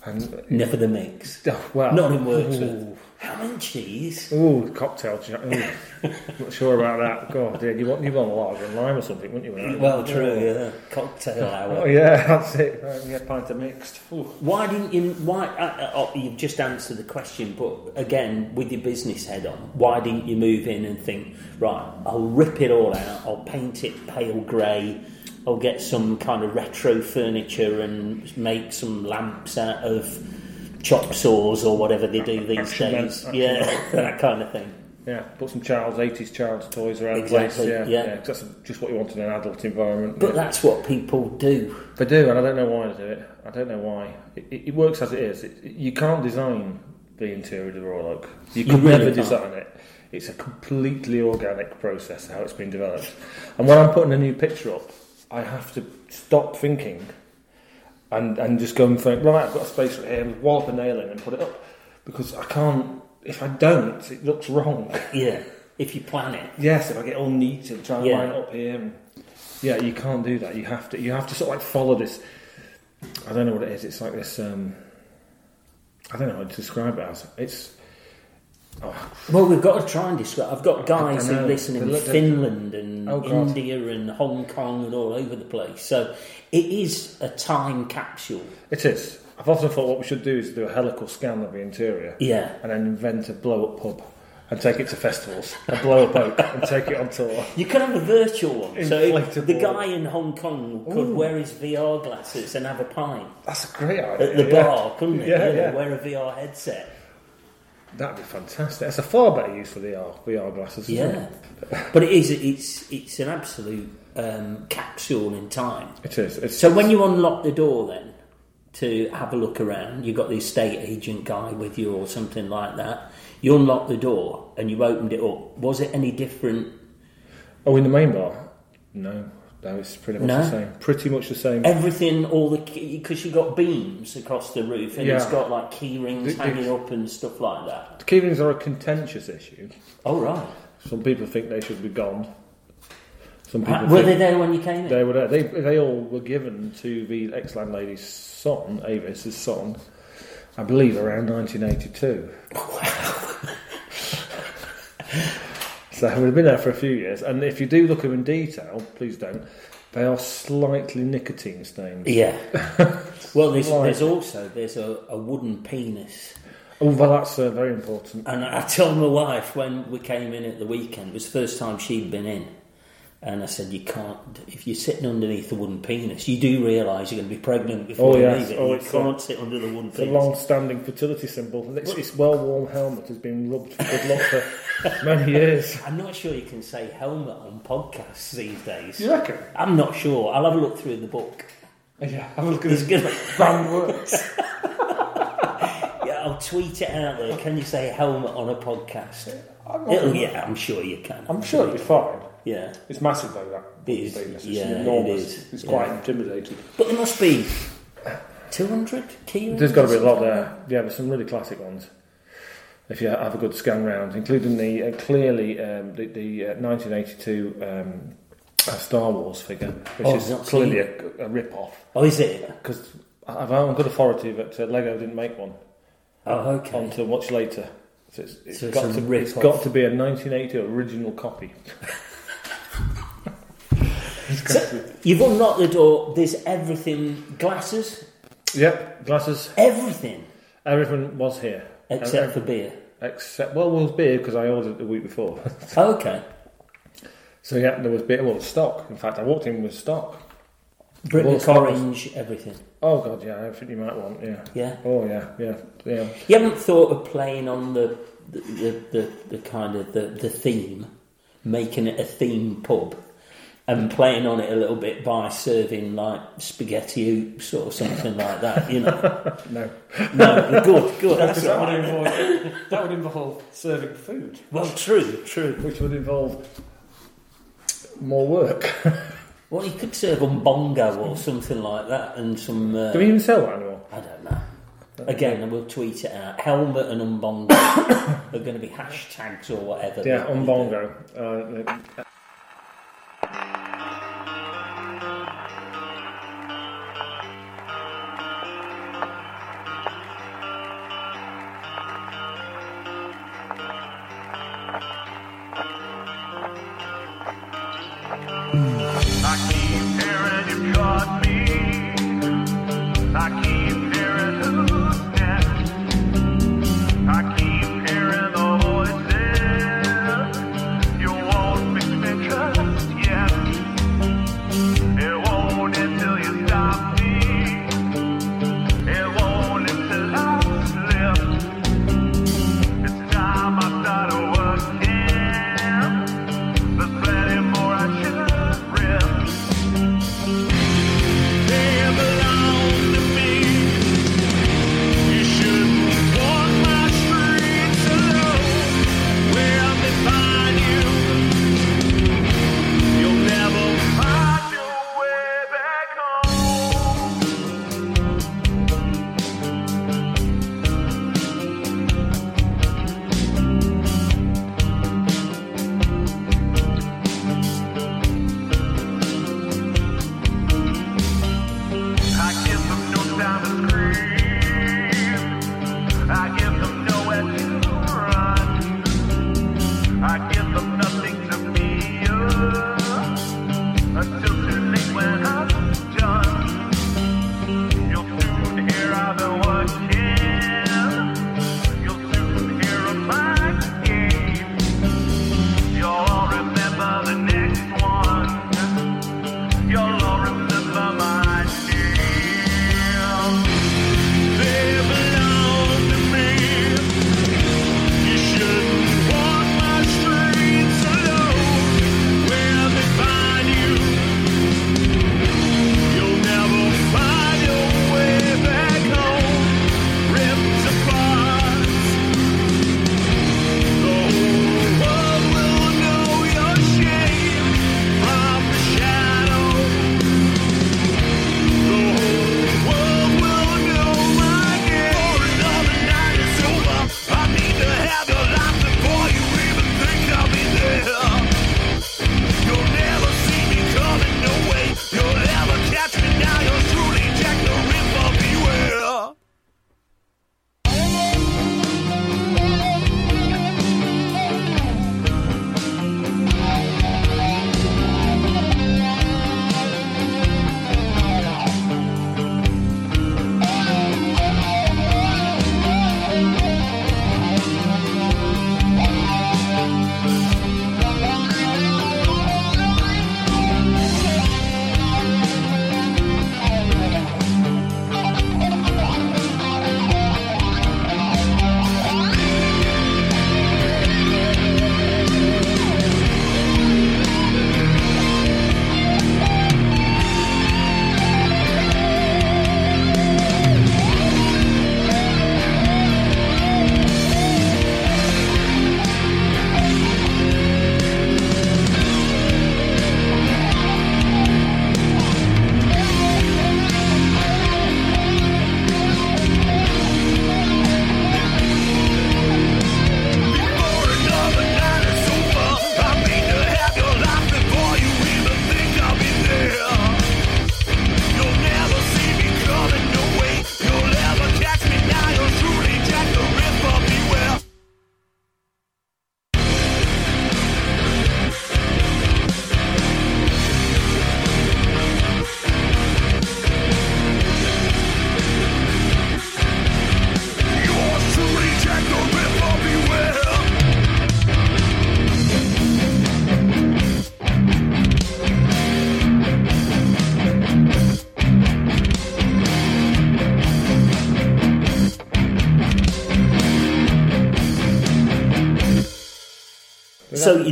And Never the mix. (laughs) oh, well, Not in works. Ooh, Ham and cheese. ooh, cocktail. ch- Ooh, (laughs) not sure about that. God, dear, you want you want a lager and lime or something, wouldn't you? Well, true. Yeah. Cocktail hour. (laughs) Oh yeah, that's it. Right, yeah, pint of mixed. Ooh. Why didn't you? Why? Uh, uh, oh, you've just answered the question, but again, with your business head on, why didn't you move in and think, right? I'll rip it all out. I'll paint it pale grey. I'll get some kind of retro furniture and make some lamps out of chop saws or whatever they do these Action days. action Yeah, (laughs) that kind of thing. Yeah, put some Charles eighties Charles toys around Exactly, the place. Yeah, yeah. 'cause that's just what you want in an adult environment. But yeah. that's what people do. They do, and I don't know why they do it. I don't know why. It, it, it works as it is. It, you can't design the interior of the Royal Oak. You You could really never can't. design it. It's a completely organic process how it's been developed. And when I'm putting a new picture up, I have to stop thinking and and just go and think, right, I've got a space right here, wallop a nail in and put it up. Because I can't, if I don't, it looks wrong. Yeah, if you plan it. Yes, if I get all neat and try and Yeah. line it up here, and, yeah, you can't do that. You have to, you have to sort of like follow this. I don't know what it is. It's like this. Um, I don't know how to describe it as. It's. Oh, Well, we've got to try and describe. I've got guys who listen in Finland and Oh, India and Hong Kong and all over the place. So it is a time capsule. it is. I've often thought what we should do is do a helical scan of the interior, Yeah. and then invent a blow up pub and take it to festivals, and blow up oak, and take it on tour. You could have a virtual one. So the guy in Hong Kong could wear his VR glasses and have a pint That's a great idea. at the yeah. bar, couldn't he? Yeah, know, yeah. Wear a VR headset. That'd be fantastic. That's a far better use for the VR, VR glasses. isn't Yeah. it? But it is. It's it's an absolute um, capsule in time. it is. It's, So when you unlock the door, then to have a look around, you've got the estate agent guy with you or something like that. You unlock the door and you opened it up. Was it any different? Oh, in the main bar? No. No, it's pretty much No? the same. Pretty much the same. Everything, all the because you've got beams across the roof, and it's got like key rings The- hanging up and stuff like that. The keylings are a contentious issue. Oh right, Some people think they should be gone. Some people Uh, were they there when you came in? they were there. They, they all were given to the ex landlady's son, Avis's son, I believe around 1982. (laughs) (laughs) so we've been there for a few years, and if you do look at them in detail, please don't. They are slightly nicotine stained. Yeah. (laughs) well, there's, there's also there's a, a wooden penis, Oh, well, that's uh, very important. and I told my wife when we came in at the weekend. It was the first time she'd been in, and I said, "You can't if you're sitting underneath the wooden penis, you do realise you're going to be pregnant before Oh, you yes. leave it. Oh, you it's can't sit under the wooden penis. It's a long-standing fertility symbol. This, this well-worn helmet has been rubbed for good luck for (laughs) many years. I'm not sure you can say helmet on podcasts these days. You reckon? I'm not sure. I'll have a look through the book. (laughs) Yeah, have a look at It's this works. yeah, I'll tweet it out there. Can you say helmet on a podcast? I'm, not- It'll, yeah, I'm sure you can. I'm sure it'll be fine. Yeah, It's massive though. That It is. It's yeah, enormous. is, It's yeah. quite intimidating. but there must be 200 kilos. There's got to be a lot there. Yeah, there's some really classic ones. If you have a good scan round, including the uh, clearly um, the, the uh, 1982 um, uh, Star Wars figure, which Oh, is clearly a, a rip-off. Oh, is it? Because I've on good authority that uh, Lego didn't make one Oh, okay. until much later. So it's, it's So got a to it's got to be a 1980 original copy. (laughs) So, you've unlocked the door. There's everything. Glasses. Yep, glasses. Everything Everything was here except for beer. Except well, it was beer because I ordered it the week before. (laughs) Oh, okay. so yeah, there was beer. Well, stock. In fact, I walked in with stock. British Well, orange, everything. Oh god, yeah, everything you might want. Yeah. Yeah. Oh yeah, yeah, yeah. You haven't thought of playing on the the, the, the, the kind of the, the theme, making it a theme pub, and playing on it a little bit by serving like spaghetti hoops or something like that. You know, (laughs) No, no, good, good. That's that all would involve that would involve serving food, Well, true, true. which would involve more work. Well, you could serve on bongo or something like that, and some. Uh, Do we even sell that anymore? I don't know. Again, we'll tweet it out. Helmet and umbongo (coughs) are going to be hashtags or whatever. Yeah, that on bongo. Uh,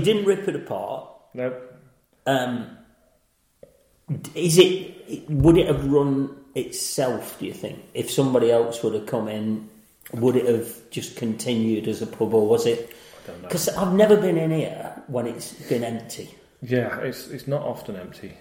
didn't rip it apart. no, Um, is it? Would it have run itself? Do you think if somebody else would have come in, would it have just continued as a pub, or was it? Because I've never been in here when it's been empty. yeah, it's it's not often empty.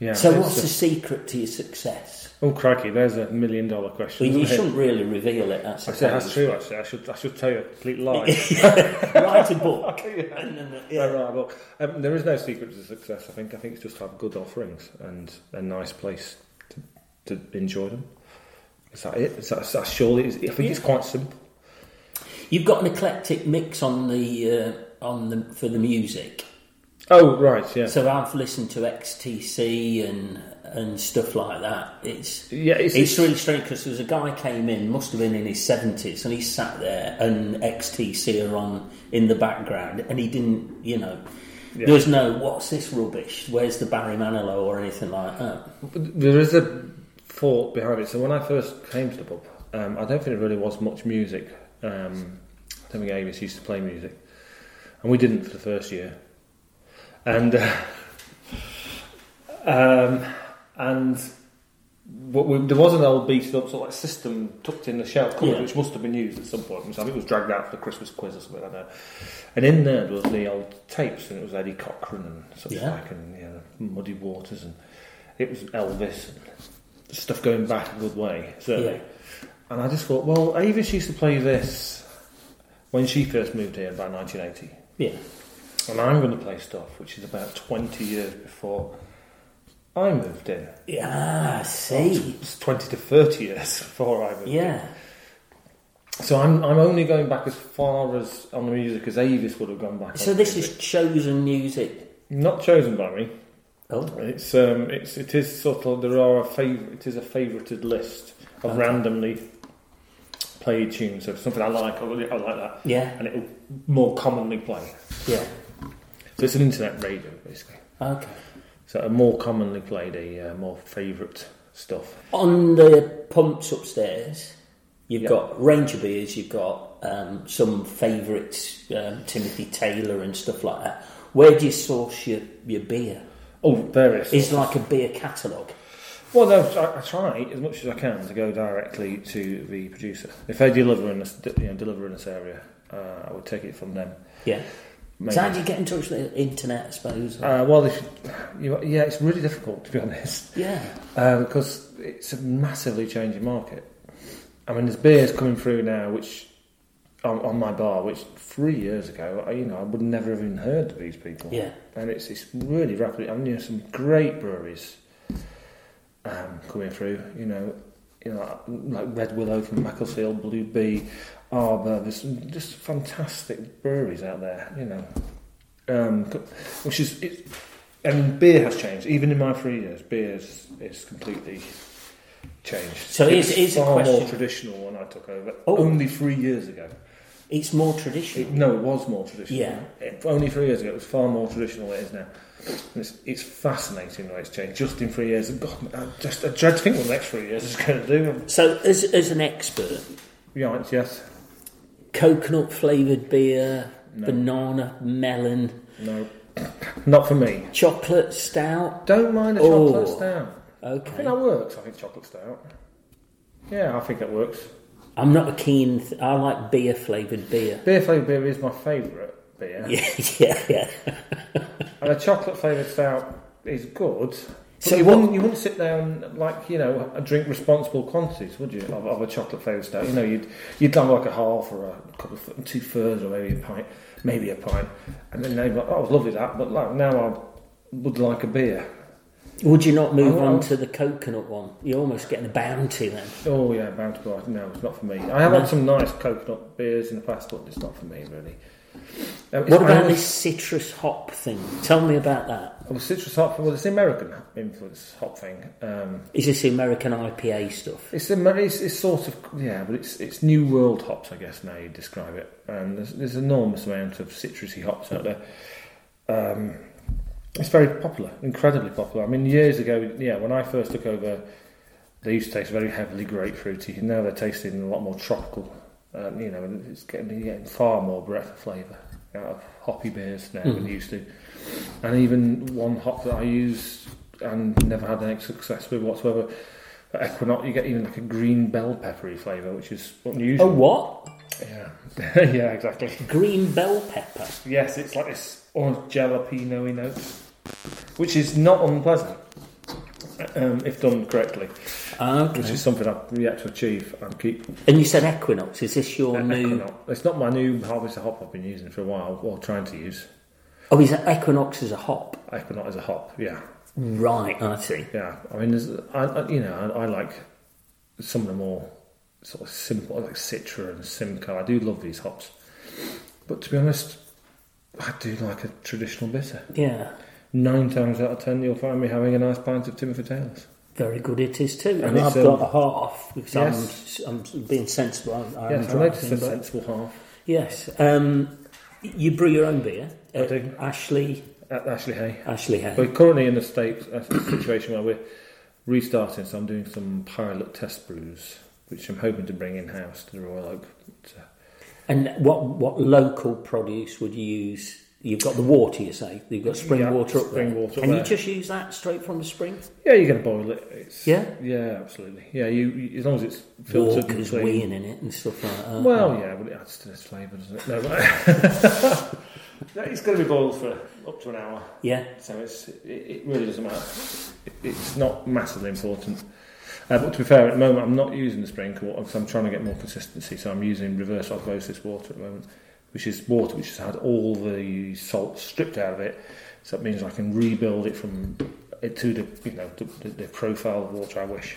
Yeah. So what's a- the secret to your success? oh crikey, there's a million dollar question. Well, you it? shouldn't really reveal it. That's, I say that's true. Actually, I should I should tell you a complete lie. (laughs) Write a book. (laughs) (laughs) And then, Yeah. yeah. right, well, um, there is no secret to success. I think. I think it's just to have good offerings and a nice place to, to enjoy them. Is that it? Is that, is that surely? Is, I think it's quite simple. You've got an eclectic mix on the uh, on the for the music. Oh right, yeah, So I've listened to XTC and and stuff like that. It's yeah. It's, it's really strange because there was a guy came in, must have been in his seventies, and he sat there and XTC are on in the background, and he didn't, you know, Yeah. there's no what's this rubbish? Where's the Barry Manilow or anything like that? There is a thought behind it. So when I first came to the pub, um, I don't think there really was much music. Um, I don't think Avis used to play music, and we didn't for the first year. And uh, um, and what we, there was an old beaten up sort of like system tucked in the shelf cupboard, Yeah. which must have been used at some point. So I think it was dragged out for the Christmas quiz or something like that. And in there was the old tapes, and it was Eddie Cochran and such Yeah. like, and you know, Muddy Waters, and it was Elvis, and stuff going back a good way, certainly. Yeah. And I just thought, well, Avis used to play this when she first moved here about 1980. Yeah, And I'm going to play stuff which is about 20 years before I moved in. yeah, I see, It's 20 to 30 years (laughs) before I moved in. yeah. So I'm, I'm only going back as far as on the music as Avis would have gone back. So this music. is chosen music. not chosen by me. Oh, It's um, it's it is sort of there are a fav- it is a favorited list of Okay. randomly played tunes. So if something I like, I like I like that, yeah, and it will more commonly play. yeah. So it's an internet radio basically. Okay. So a more commonly played, a uh, more favourite stuff. On the pumps upstairs, you've Yeah. got Ranger beers, you've got um, some favourites, um, Timothy Taylor and stuff like that. Where do you source your, your beer? Oh, various. Is like a beer catalogue. Well, no, I, I try as much as I can to go directly to the producer. If they deliver in this, you know, deliver in this area, uh, I would take it from them. Yeah. Maybe. So how do you get in touch with the internet, I suppose? Uh, well, if you, yeah, it's really difficult to be (laughs) honest. yeah. Uh, because it's a massively changing market. I mean, there's beers coming through now, which on, on my bar, which three years ago, I, you know, I would never have even heard of these people. Yeah. and it's it's really rapidly. I mean, there's some great breweries um, coming through. You know, you know, like Red Willow from Macclesfield, Blue Bee, Arbor. There's just fantastic breweries out there. You know, um, which is it, and beer has changed. Even in my three years, beer is, is completely changed. So it's, here's a far more traditional when I took over. Oh. Only three years ago. It's more It, traditional. no, it was more traditional. Yeah. It- only three years ago, it was far more traditional than it is now. It's, it's fascinating the way it's changed just in three years. God, I just I dread to think what the next three years is going to do. So, as, as an expert, Yeah, yes, coconut flavoured beer, No. banana, melon, no, not for me. chocolate stout. Don't mind a Oh. chocolate stout. I Okay. think that works. I think chocolate stout. Yeah, I think that works. I'm not a keen. Th- I like beer flavoured beer. Beer flavoured beer is my favourite beer. Yeah, (laughs) yeah, yeah. And a chocolate flavoured stout is good. So you, what- wouldn't, you wouldn't sit down like you know and drink responsible quantities, would you, of, of a chocolate flavoured stout? You know, you'd you'd have like a half or a couple of two thirds or maybe a pint, maybe a pint, and then they'd be like, "Oh, I was lovely that," but like now I would like a beer. Would you not move on to the coconut one? You're almost getting a bounty then. Oh yeah, Bounty Bar. No, it's not for me. I have No. had some nice coconut beers in the past, but it's not for me really. Um, What about this citrus hop thing? Tell me about that. Oh, citrus hop. Well, it's the American influence hop thing. Um, Is this the American IPA stuff? It's, a, it's, it's sort of yeah, but it's it's new world hops, I guess. Now you describe it, and there's, there's an enormous amount of citrusy hops out there. Um, it's very popular, incredibly popular. I mean, years ago, yeah, when I first took over, they used to taste very heavily grapefruity, now they're tasting a lot more tropical. Um, you know, and it's getting, you're getting far more breadth of flavour. out of hoppy beers now Mhm. than used to. And even one hop that I use and never had any success with whatsoever. At Equinox, you get even like a green bell peppery flavour, which is unusual. Oh, what? Yeah, (laughs) yeah, exactly. Green bell pepper. Yes, it's like this orange jalapeno note, which is not unpleasant um, if done correctly. Ah, okay. Which is something I've yet to achieve and keep. And you said Equinox. Is this your Uh, new? Equinox. It's not my new harvester hop I've been using for a while, or trying to use. Oh, is that Equinox as a hop? Equinox as a hop, yeah. Right, I see. Yeah, I mean, there's, I, I, you know, I, I like some of the more sort of simple, like Citra and Simcoe. I do love these hops, but to be honest, I do like a traditional bitter. Yeah, Nine times out of ten, you'll find me having a nice pint of Timothy Taylor's. Very good it is too. And, And I've got um, a half because yes. I'm, I'm being sensible. I'm, I'm yes, I noticed a sensible half. Yes. Um, you brew your own beer. I do. Ashley. At Ashley Hay. Ashley Hay. We're currently in a state a situation where we're restarting, so I'm doing some pilot test brews, which I'm hoping to bring in house to the Royal Oak. Uh, And what what local produce would you use? You've got the water, you say. You've got spring Yeah, water up spring there. water up Can you just use that straight from the spring? yeah, you're going to boil it. It's, Yeah? yeah, absolutely. Yeah, you, you as long as it's filtered and Walker's clean. weeing in it and stuff like that. Well, yeah, but it adds to its flavour, doesn't it? No, but it's going to be boiled for up to an hour. Yeah. So it's it, it really doesn't matter. It, it's not massively important. Uh, but to be fair, at the moment I'm not using the spring water because I'm trying to get more consistency. So I'm using reverse osmosis water at the moment, which is water which has had all the salt stripped out of it. So that means I can rebuild it from it to the you know the, the, the profile of water I wish.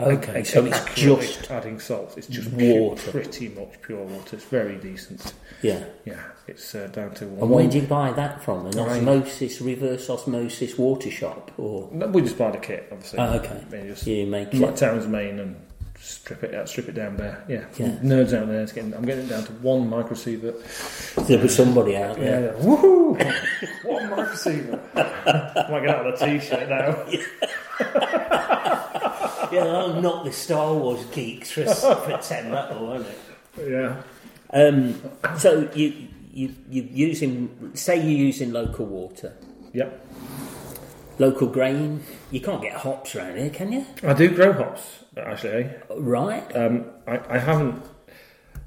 Okay, so it's just adding salt. It's just water. Pure, pretty much pure water. It's very decent. Yeah. Yeah, it's uh, down to one. And where do you buy that from? An Right. osmosis, reverse osmosis water shop, or No, we just buy the kit, obviously. Oh, okay. Just you make like it? Towns Main and strip it out, strip it down there. Yeah, Yeah. nerds out there. Getting, I'm getting it down to one microsiemens. There'll be somebody out there. yeah. woohoo! one microsiemens. I might get out of a t-shirt now. (laughs) Yeah, I'm not the Star Wars geeks for, for ten metal, won't it? Yeah. Um, so you you you using say you're using local water, Yep. Local grain. You can't get hops around here, can you? I do grow hops actually. Right? Um, I, I haven't.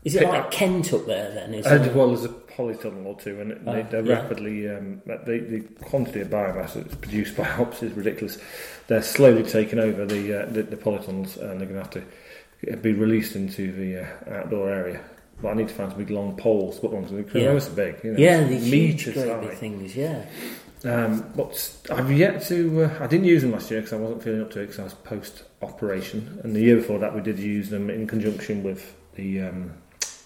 Is it like Kent up there then? Is Uh, it? well, there's a polytunnel or two, and they, Ah, they're yeah. rapidly. Um, the, the quantity of biomass that's produced by (laughs) hops is ridiculous. They're slowly taking over the uh, the, the polytunnels, and they're going to have to be released into the uh, outdoor area. But I need to find some big long poles to put because they're Yeah. so big. You know, yeah, it's the huge great big things. Yeah. Um, but I've yet to. Uh, I didn't use them last year because I wasn't feeling up to it because I was post operation, and the year before that we did use them in conjunction with the um,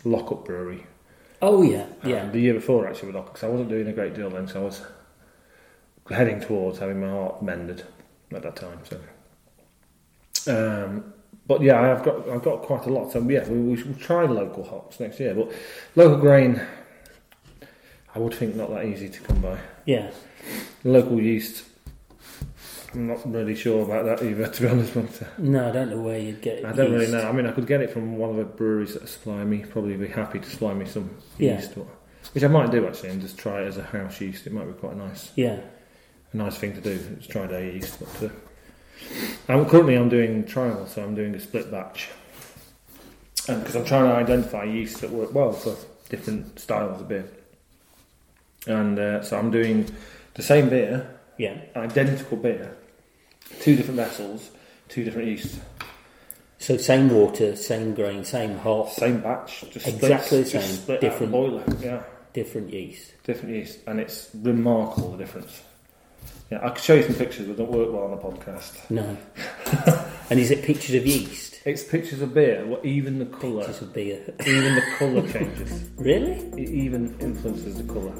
Lockup Brewery. Oh yeah, Um, yeah. the year before actually with Lockup because I wasn't doing a great deal then, so I was heading towards having my heart mended at that time. So, um, but yeah, I've got I've got quite a lot. So yeah, we, we should try local hops next year, but local grain. I would think not that easy to come by. Yeah. Local yeast, I'm not really sure about that either, (laughs) to be honest. But, uh, No, I don't know where you'd get it. I don't really know. I mean, I could get it from one of the breweries that supply me. Probably be happy to supply me some Yeah. yeast, but- which I might do actually, and just try it as a house yeast. It might be quite nice, Yeah. a nice thing to do. Just try their yeast. But uh, I'm currently I'm doing trial, so I'm doing a split batch, because I'm trying to identify yeasts that work well for different styles of beer. And uh, so I'm doing the same beer, Yeah. identical beer, two different vessels, two different yeasts, So same water, same grain, same hop, same batch, just Exactly split, the just same, split different- the boiler. Yeah, different yeast. different yeast, and it's remarkable the difference. Yeah, I could show you some pictures, but don't work well on the podcast. No. (laughs) and is it pictures of yeast? It's pictures of beer. What even the colour, Pictures of beer. even the colour changes. (laughs) really? It even influences the colour.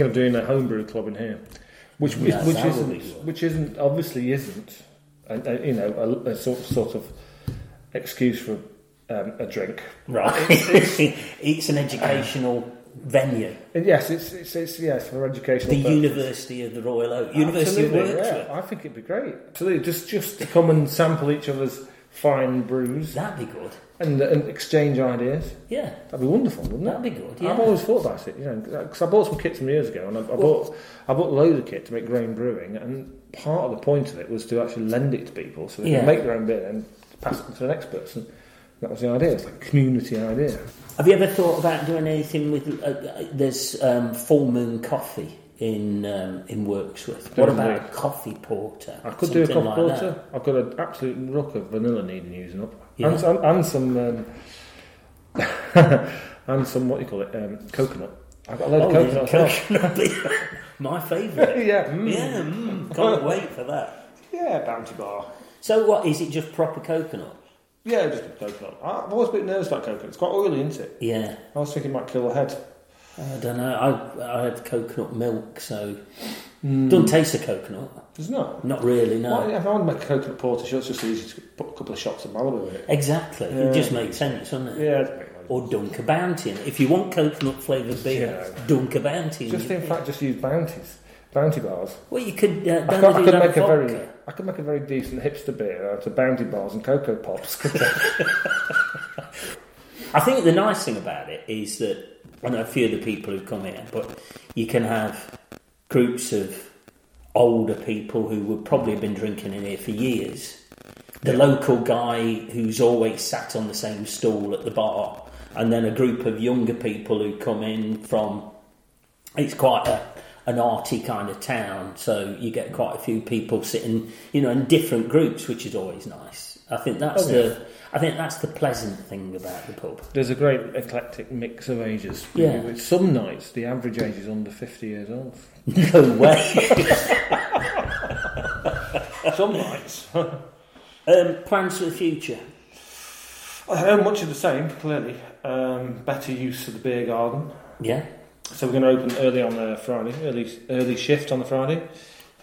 Thinking of doing a homebrew club in here, which which, Yeah, which that would be isn't good. which isn't obviously isn't, a, a, you know, a, a sort sort of excuse for um, a drink. Right. it's (laughs) an educational venue. Yes, it's, it's it's yes for educational. The purposes. University of the Royal Oak. University of Absolutely, yeah. I think it'd be great. Absolutely, just just to come and sample each other's fine brews That'd be good. and, and exchange ideas. Yeah. That'd be wonderful, wouldn't it? That'd be good, yeah. I've always thought about it, you know, because I bought some kits some years ago, and I, I bought I bought loads of kit to make grain brewing, and part of the point of it was to actually lend it to people so they Yeah. can make their own beer and pass it on to the next person. That was the idea. It's like a community idea. Have you ever thought about doing anything with? Uh, uh, there's um, Full Moon Coffee in um, in Wirksworth. What about a coffee porter? I could do a coffee like porter. that. I've got an absolute rock of vanilla needing using up, Yeah. and, and, and some um, (laughs) and some what do you call it, um, coconut. I've got a load Oh, of coconut. coconut beer. (laughs) My favourite. (laughs) yeah, mm. Yeah, mm, can't wait for that. yeah, Bounty Bar. So, what is it? Just proper coconut? Yeah, just coconut. I've always been nervous about coconut. It's quite oily, isn't it? Yeah, I was thinking it might kill the head. I don't know. I I had coconut milk, so doesn't taste of coconut. Does it not? Not really, no. Well, if I want to make a coconut porter, it's just easy to put a couple of shots of Malibu in it. Exactly. It just makes sense, doesn't it? Yeah, it's Or dunk a bounty in it. If you want coconut flavoured beer, Yeah. dunk a bounty in just in fact, just use bounties, bounty bars. Well, you could. Uh, I could, I could make a vodka. very, I could make a very decent hipster beer out of bounty bars and cocoa pops. (laughs) I think the nice thing about it is that I know a few of the people who've come here, but you can have groups of older people who would probably have been drinking in here for years. The local guy who's always sat on the same stool at the bar, and then a group of younger people who come in from. It's quite a, an arty kind of town, so you get quite a few people sitting, you know, in different groups, which is always nice. I think that's Oh, the. I think that's the pleasant thing about the pub. There's a great eclectic mix of ages. Yeah. With some nights, the average age is under 50 years old. (laughs) No way. (laughs) Some nights. (laughs) um, plans for the future? I know much of the same, clearly. Um, better use of the beer garden. Yeah. So we're going to open early on the Friday, early early shift on the Friday.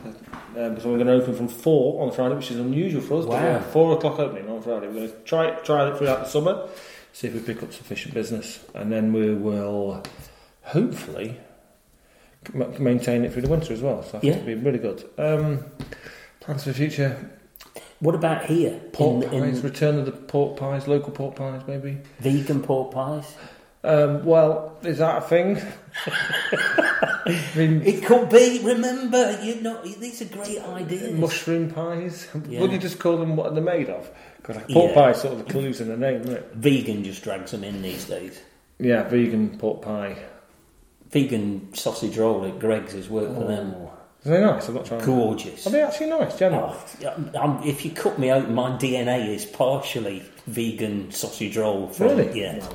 Um, so we're going to open from four on the Friday, which is unusual for us. Wow. four o'clock opening on Friday. We're going to try try it throughout the summer, see if we pick up sufficient business, and then we will hopefully m- maintain it through the winter as well. So I think Yeah. it'll be really good. Um, plans for the future: What about here? pork in, pies, in return of the pork pies, local pork pies, maybe. vegan pork pies? Um, well, is that a thing? (laughs) I mean, It could be. Remember, you know, these are great ideas. mushroom pies. Yeah. Would you just call them what they're made of? Because like pork Yeah. pie is sort of the clues in the name, isn't it? Vegan just drags them in these days. Yeah, vegan pork pie. Vegan sausage roll at Greggs has worked for them. Are they nice? I've not them. Gorgeous. Are they actually nice, generally? Oh, I'm, if you cut me open, my DNA is partially vegan sausage roll. From, really? Yeah.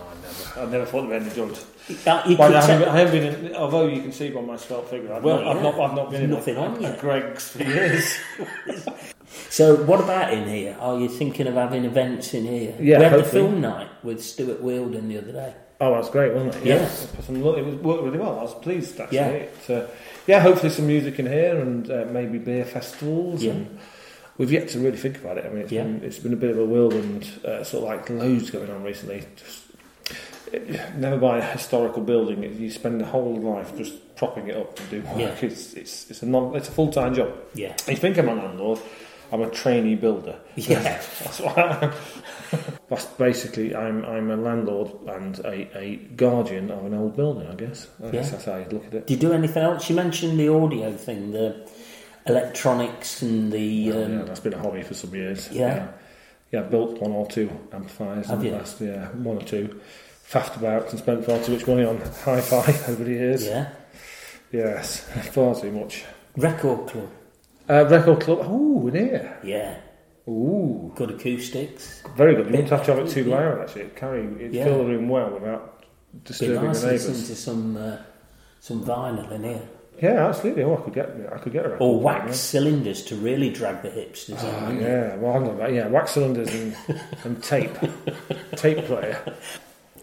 No, I never. I never thought they were any good. Uh, you But I haven't, tell- been, I haven't been in, although you can see by my svelte figure, I've, Well, not, I've, not, I've not been in Nothing a, on a yet. Greggs for years. (laughs) So, what about in here? Are you thinking of having events in here? Yeah, we had the film night with Stuart Wheeldon the other day. oh, that's great, wasn't it? Yeah. It was some lo- It was worked really well. I was pleased, actually. Yeah. It, uh, yeah, hopefully some music in here and uh, maybe beer festivals. Yeah. And we've yet to really think about it. I mean, it's, Yeah. been, it's been a bit of a whirlwind, uh, sort of like loads going on recently. Just it, never buy a historical building. You spend the whole life just propping it up and doing work. Yeah. It's, it's, it's a non, it's a full time job. Yeah. You think I'm a landlord? I'm a trainee builder. Yeah. (laughs) That's what I am. (laughs) That's basically I'm I'm a landlord and a, a guardian of an old building. I guess. I guess Yeah. that's how you look at it. Do you do anything else? You mentioned the audio thing, the electronics and the. Oh, Um, yeah, that's been a hobby for some years. Yeah. yeah, Yeah, I built one or two amplifiers Have in you? the last yeah one or two. Faffed about and spent far too much money on hi-fi over the years. yeah. Yes, far too much. Record club. Uh, record club. Ooh, in here. Yeah. Ooh, Good acoustics. very good. You wouldn't have to have it too loud actually. It'd carry, it'd Yeah. fill the room well without disturbing nice the neighbours. to some uh, some vinyl in here. Yeah, absolutely. Oh, I could get, I could get a record Or wax cylinders to really drag the hipsters yeah. in. Yeah, well, I'm about, yeah, wax cylinders and, and tape, (laughs) tape player.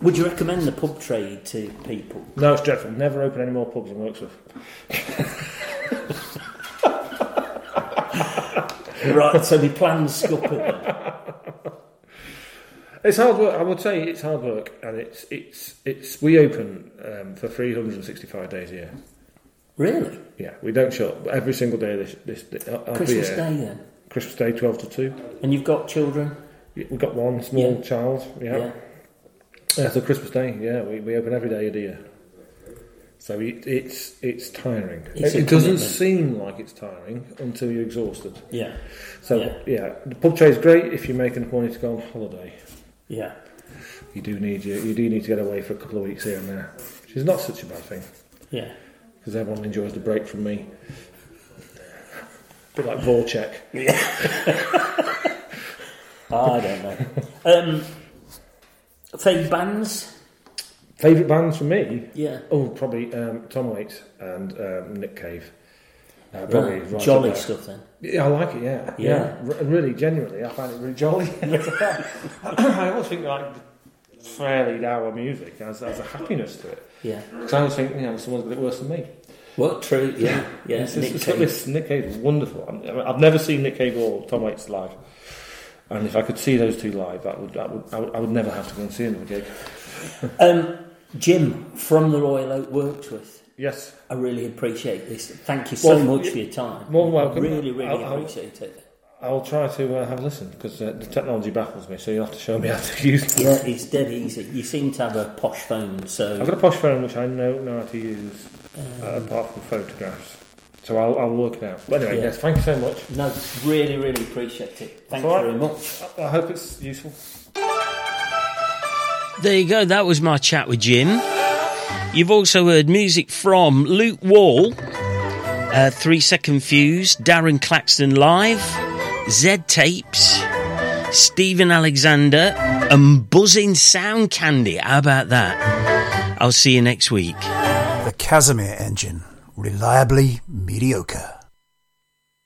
Would you recommend the pub trade to people? No, it's dreadful. Never open any more pubs in Wirksworth. Right, so the plans scuppered then. It's hard work. I would say it's hard work, and it's it's it's. We open um, for 365 days a year. Really? Yeah, we don't shut every single day. This this, this Christmas here. Day then? Christmas Day, 12 to 2. And you've got children? We've got one small Yeah. child. Yeah. Yeah. Yeah, so Christmas Day, yeah, we, we open every day of the year. So it, it's it's tiring. It's it it doesn't seem like it's tiring until you're exhausted. Yeah. So Yeah. yeah, the pub trade is great if you're making enough money to go on holiday. Yeah. You do need you, you do need to get away for a couple of weeks here and there, which is not such a bad thing Yeah. because everyone enjoys the break from me. bit like Vorchek. Yeah. (laughs) I don't know. Um, favourite bands? Favourite bands for me? Yeah. Oh, probably um, Tom Waits and um, Nick Cave. Uh, probably Right. right Jolly stuff then. Yeah, I like it. Yeah, Yeah. yeah. R- really, genuinely, I find it really jolly. (laughs) I always think like fairly dour music has, has a happiness to it. Yeah. Because I always think, you know, someone's got it worse than me. Well, true. Yeah. (laughs) Yeah. Nick Cave. Nick Cave is wonderful. I I've never seen Nick Cave or Tom Waits live, and if I could see those two live, that would, that would, I would, I would never have to go and see another gig. (laughs) Um, Jim from the Royal Oak Wirksworth. Yes. I really appreciate this. Thank you so Well, much y- for your time. more than welcome. Really, really I'll- I'll- appreciate it. I'll try to uh, have a listen because uh, the technology baffles me. So you'll have to show me how to (laughs) use it. Yeah, it's dead easy. You seem to have a posh phone, so I've got a posh phone which I know know how to use, uh, apart from photographs. So I'll, I'll work it out. But anyway, Yeah. yes, thank you so much. no, really, really appreciate it. Thanks All right. very much. I, I hope it's useful. There you go. That was my chat with Jim. You've also heard music from Luke Wall, uh, Three Second Fuse, Darren Claxton Live, Z Tapes, Stephen Alexander, and Buzzing Sound Candy. How about that? I'll see you next week. The Casimir engine. Reliably mediocre.